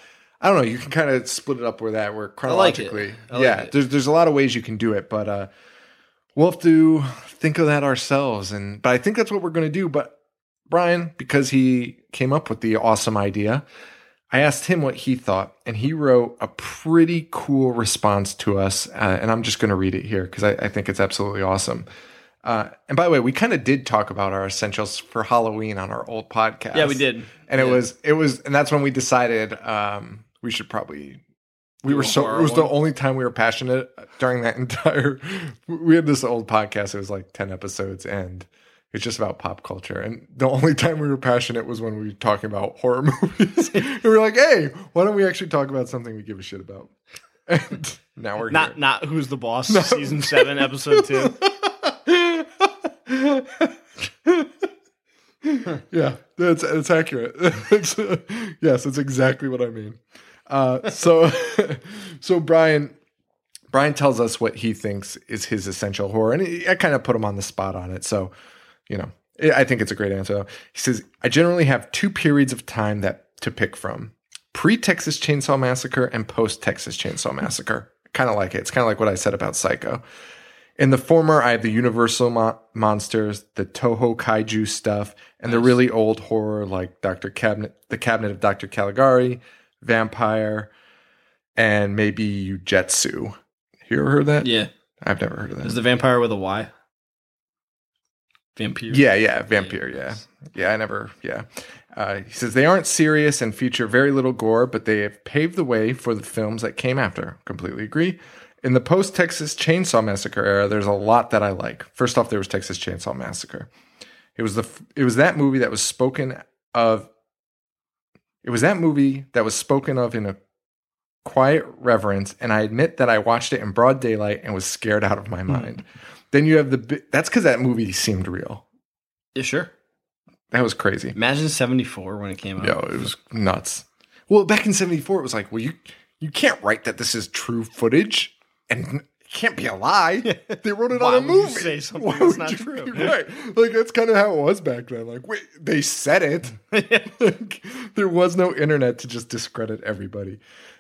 S2: I don't know, you can kind of split it up where that where
S3: like
S2: chronologically.
S3: I like
S2: yeah,
S3: it.
S2: there's there's a lot of ways you can do it, but uh we'll have to think of that ourselves and but I think that's what we're going to do, but Brian because he came up with the awesome idea, I asked him what he thought, and he wrote a pretty cool response to us. Uh, and I'm just going to read it here because I, I think it's absolutely awesome. Uh, and by the way, we kind of did talk about our essentials for Halloween on our old podcast.
S3: Yeah, we did.
S2: and it was it was, and that's when we decided um, we should probably. We
S3: Do
S2: were so. It was the only time we were passionate during that entire. We had this old podcast. It was like ten episodes, and it's just about pop culture. And the only time we were passionate was when we were talking about horror movies. and we were like, hey, why don't we actually talk about something we give a shit about? And now we're
S3: Not
S2: here.
S3: not who's the boss season seven episode two.
S2: yeah, that's that's accurate. It's, uh, yes, that's exactly what I mean. Uh, so, so Brian, Brian tells us what he thinks is his essential horror, and he, I kind of put him on the spot on it. So, you know, I I think it's a great answer. He says, "I generally have two periods of time that to pick from: pre Texas Chainsaw Massacre and post Texas Chainsaw Massacre." Kind of like it. It's kind of like what I said about Psycho. In the former, I have the Universal mo- monsters, the Toho kaiju stuff, and the really old horror like Doctor Cabinet, the Cabinet of Doctor Caligari, Vampyr, and maybe Ugetsu. You ever heard that?
S3: Yeah.
S2: I've never heard of that.
S3: Is the vampire with a Y? Vampire.
S2: Yeah, yeah, vampire. Yeah, yeah. I never. Yeah. Uh, he says they aren't serious and feature very little gore, but they have paved the way for the films that came after. Completely agree. In the post Texas Chainsaw Massacre era, there's a lot that I like. First off, there was Texas Chainsaw Massacre. It was the it was that movie that was spoken of. It was that movie that was spoken of in a quiet reverence, and I admit that I watched it in broad daylight and was scared out of my mind. Then you have the that's because that movie seemed real.
S3: Yeah, sure.
S2: That was crazy.
S3: Imagine seventy four when it came out.
S2: Yo, it was nuts. Well, back in '74, it was like, well, you you can't write that this is true footage, and it can't be a lie. They wrote it on a movie.
S3: say something
S2: Why
S3: that's
S2: would
S3: not
S2: you
S3: true?
S2: Right? Like that's kind of how it was back then. Like, wait, they said it. Like, there was no internet to just discredit everybody.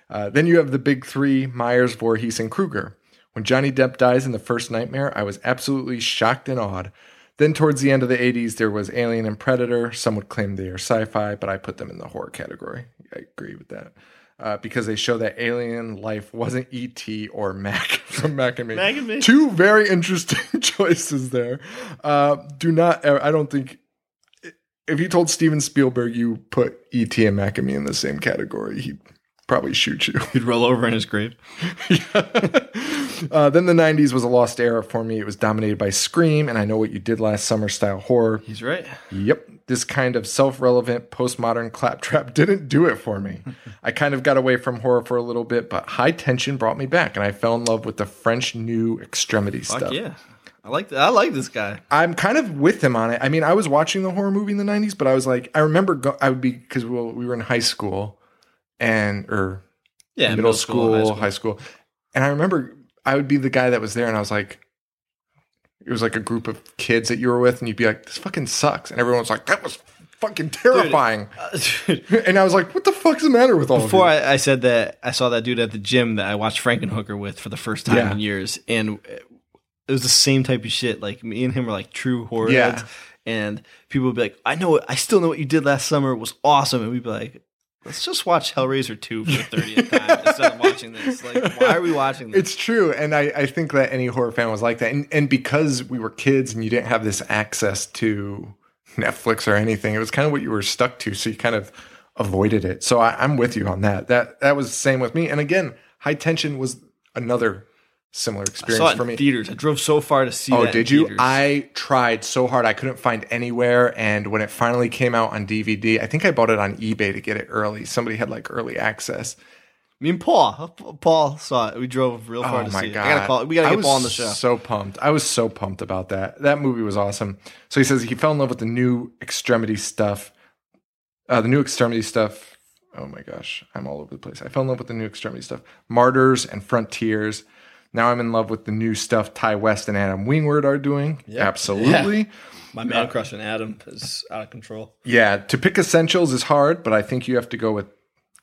S2: Uh, then you have the big three: Myers, Voorhees, and Krueger. When Johnny Depp dies in the first Nightmare, I was absolutely shocked and awed. Then, towards the end of the 80s, there was Alien and Predator. Some would claim they are sci fi, but I put them in the horror category. I agree with that. Uh, because they show that alien life wasn't E.T. or Mac from Mac and Me.
S3: Mac and Me.
S2: Two very interesting choices there. Uh, do not, I don't think, if you told Steven Spielberg you put E.T. and Mac and Me in the same category, he'd probably shoot you.
S3: He'd roll over in his grave.
S2: Uh, then the 90s was a lost era for me. It was dominated by Scream and I Know What You Did Last Summer style horror.
S3: He's right.
S2: Yep. This kind of self relevant postmodern claptrap didn't do it for me. I kind of got away from horror for a little bit, but high tension brought me back and I fell in love with the French new extremity
S3: Fuck
S2: stuff.
S3: yeah. I like that I like this guy.
S2: I'm kind of with him on it. I mean, I was watching the horror movie in the 90s, but I was like, I remember go- I would be, because well, we were in high school and, or
S3: Yeah,
S2: middle, school, high school. And I remember I would be the guy that was there and I was like, it was like a group of kids that you were with, and you'd be like, this fucking sucks. And everyone was like, that was fucking terrifying. Uh, and I was like, what the fuck's the matter with all
S3: Before
S2: of you?
S3: I, I said that I saw that dude at the gym that I watched Frankenhooker with for the first time
S2: Yeah.
S3: in years, and it was the same type of shit. Like me and him were like true horror
S2: Yeah.
S3: heads, and people would be like, "I know, what, I still know what you did last summer. It was awesome," and we'd be like. Let's just watch Hellraiser 2 for the 30th time instead of watching this. Like, why are we watching this?
S2: It's true. And I, I think that any horror fan was like that. And, and because we were kids and you didn't have this access to Netflix or anything, it was kind of what you were stuck to. So you kind of avoided it. So I, I'm with you on that. That that was the same with me. And again, High Tension was another similar
S3: I
S2: experience
S3: saw it
S2: for
S3: in
S2: me.
S3: theaters. I drove so far to see
S2: Oh,
S3: that in
S2: did you?
S3: theaters.
S2: I tried so hard. I couldn't find anywhere. And when it finally came out on DVD, I think I bought it on eBay to get it early. Somebody had like early access.
S3: Me and Paul, Paul saw it. We drove real far
S2: Oh
S3: to
S2: my
S3: see
S2: god!
S3: it. I gotta call. We gotta
S2: I
S3: get
S2: was
S3: Paul on the show.
S2: So pumped! I was so pumped about that. That movie was awesome. So he says he fell in love with the new extremity stuff. Uh, the new extremity stuff. Oh my gosh, I'm all over the place. I fell in love with the new extremity stuff. Martyrs and Frontiers. Now I'm in love with the new stuff Ti West and Adam Wingard are doing. Absolutely.
S3: My man crush on Adam is out of control.
S2: Yeah, to pick essentials is hard, but I think you have to go with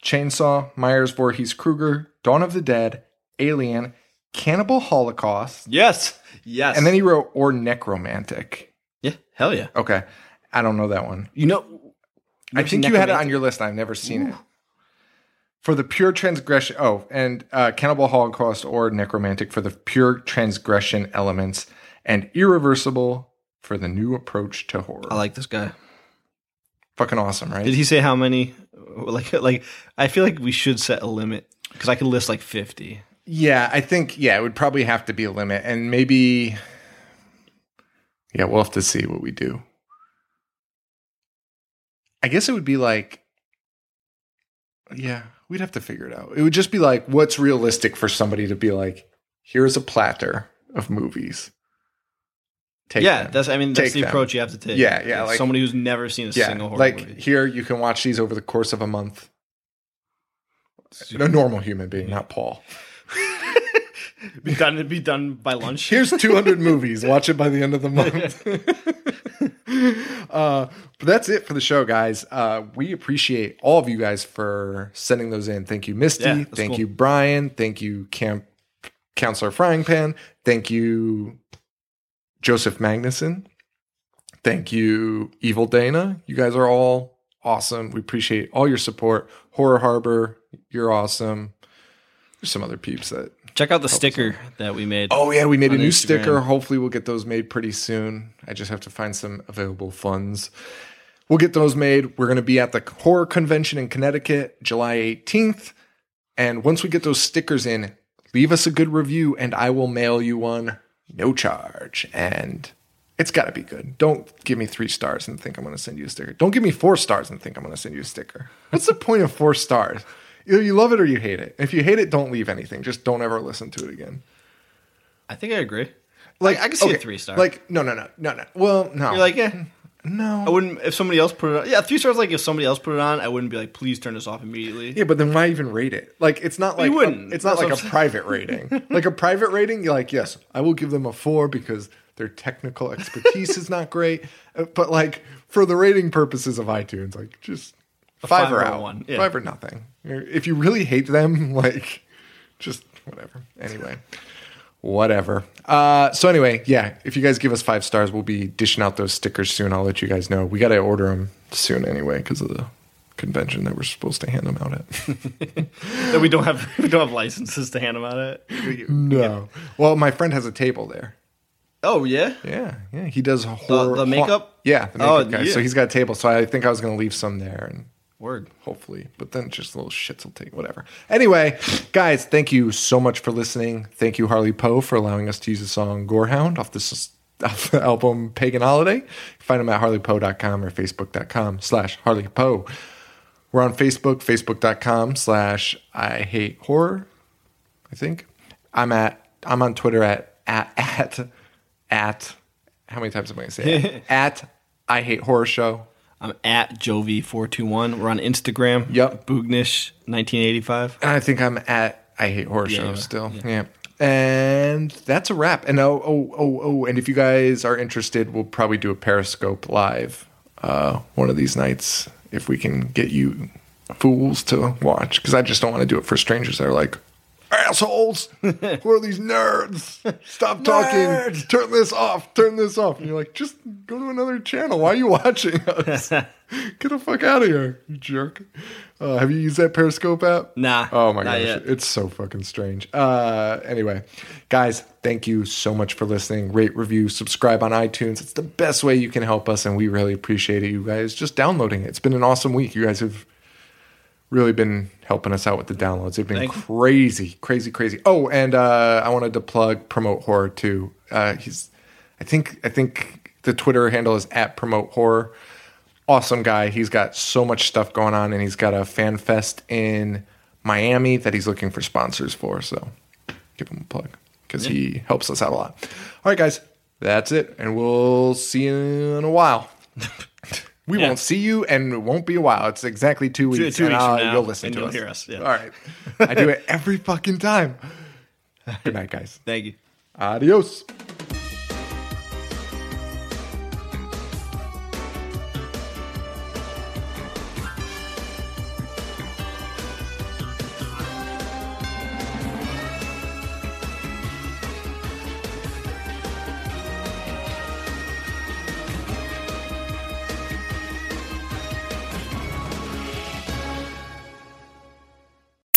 S2: Chainsaw, Myers Voorhees Krueger, Dawn of the Dead, Alien, Cannibal Holocaust,
S3: Yes, yes.
S2: and then he wrote or Nekromantik.
S3: yeah, hell yeah.
S2: Okay, I don't know that one.
S3: You know,
S2: I think you had it on your list. I've never seen it. For the pure transgression, oh, and uh, Cannibal Holocaust or Nekromantik for the pure transgression elements, and Irreversible for the new approach to horror.
S3: I like this guy.
S2: Fucking awesome, right?
S3: Did he say how many? Like, like I feel like we should set a limit because I could list like fifty.
S2: Yeah, I think yeah, it would probably have to be a limit, and maybe yeah, we'll have to see what we do. I guess it would be like yeah, we'd have to figure it out. It would just be like what's realistic for somebody to be like, here's a platter of movies. Take
S3: yeah,
S2: them.
S3: that's. I mean, that's
S2: Take
S3: the
S2: them.
S3: approach you have to take.
S2: Yeah, yeah, like-
S3: somebody who's never seen a
S2: yeah,
S3: single horror movie.
S2: like
S3: movie.
S2: here you can watch these over the course of a month. A normal human being, not Paul.
S3: be done. Be done by lunch.
S2: Here's 200 movies. Watch it by the end of the month. uh, but that's it for the show, guys. Uh, we appreciate all of you guys for sending those in. Thank you, Misty.
S3: Yeah,
S2: Thank
S3: cool.
S2: you, Brian. Thank you, Camp Counselor Frying Pan. Thank you, Joseph Magnuson. Thank you, Evil Dana. You guys are all awesome. We appreciate all your support. Horror Harbor, you're awesome. There's some other peeps that
S3: Check out the sticker that we made.
S2: Oh yeah, we made a new
S3: Instagram.
S2: sticker. Hopefully we'll get those made pretty soon. I just have to find some available funds. We'll get those made. We're going to be at the horror convention in Connecticut July 18th. And once we get those stickers in, leave us a good review and I will mail you one no charge. And it's got to be good. Don't give me 3 stars and think I'm going to send you a sticker. Don't give me 4 stars and think I'm going to send you a sticker. What's the point of 4 stars? Either you love it or you hate it. If you hate it, don't leave anything. Just don't ever listen to it again.
S3: I think I agree.
S2: Like
S3: I can see a three star.
S2: Like no, no, no, no, no. Well, no.
S3: You're like, yeah.
S2: no.
S3: I wouldn't if somebody else put it on. Yeah, three stars. Like if somebody else put it on, I wouldn't be like, please turn this off immediately.
S2: yeah, but then why even rate it? Like it's not like
S3: You wouldn't.
S2: A, it's not
S3: That's
S2: like a
S3: saying.
S2: private rating. like a private rating, you're like, yes, I will give them a four because their technical expertise is not great. Uh, But like for the rating purposes of iTunes, like just five,
S3: five
S2: or out,
S3: one, yeah.
S2: five or nothing. If you really hate them, like just whatever. Anyway. Whatever. Uh, so anyway, yeah. If you guys give us five stars, we'll be dishing out those stickers soon. I'll let you guys know. We got to order them soon anyway because of the convention that we're supposed to hand them out at.
S3: That we don't have we don't have licenses to hand them out at.
S2: no. Well, my friend has a table there.
S3: Oh yeah.
S2: Yeah, yeah. He does horror.
S3: the makeup?
S2: Yeah, the
S3: Oh,
S2: makeup guy.
S3: yeah.
S2: So he's got a table. So I think I was going to leave some there and
S3: Word.
S2: hopefully, but then just little shits will take whatever. Anyway, guys, thank you so much for listening. Thank you, Harley Poe, for allowing us to use the song Gorehound off this off the album Pagan Holiday. Find them at harleypoe.com or facebook.com slash Harley Poe. We're on Facebook, facebook.com slash I hate horror. I think. I'm at I'm on Twitter at at at at how many times am I gonna say it? at I hate horror show.
S3: I'm at Jovi421. We're on Instagram.
S2: Yep.
S3: Boognish1985.
S2: And I think I'm at I hate horror
S3: Yeah,
S2: show
S3: you are.
S2: still. Yeah. And that's a wrap. And oh oh oh oh and if you guys are interested, we'll probably do a Periscope live uh one of these nights if we can get you fools to watch because I just don't want to do it for strangers that are like assholes. Who are these nerds? Stop talking. Turn this off. Turn this off. And you're like, just go to another channel. Why are you watching us? Get the fuck out of here, you jerk. Uh, have you used that Periscope app?
S3: Nah,
S2: Oh my gosh,
S3: yet.
S2: it's so fucking strange. Uh, anyway, guys, thank you so much for listening. Rate, review, subscribe on iTunes. It's the best way you can help us, and we really appreciate it. You guys just downloading it. It's been an awesome week. You guys have really been helping us out with the downloads. They've been
S3: Thank you.
S2: crazy, crazy, crazy. Oh, and uh, I wanted to plug promote horror too. Uh, he's, I think, I think the Twitter handle is at promote horror. Awesome guy. He's got so much stuff going on, and he's got a fan fest in Miami that he's looking for sponsors for. So give him a plug because he helps us out a lot. All right, guys, that's it, and we'll see you in a while. we
S3: Yeah.
S2: won't see you, and it won't be a while. It's exactly two weeks.
S3: two
S2: and
S3: weeks from now,
S2: you'll listen to
S3: you'll
S2: us.
S3: hear us, yeah.
S2: All right, I do it every fucking time. Good night, guys.
S3: Thank you.
S2: Adios.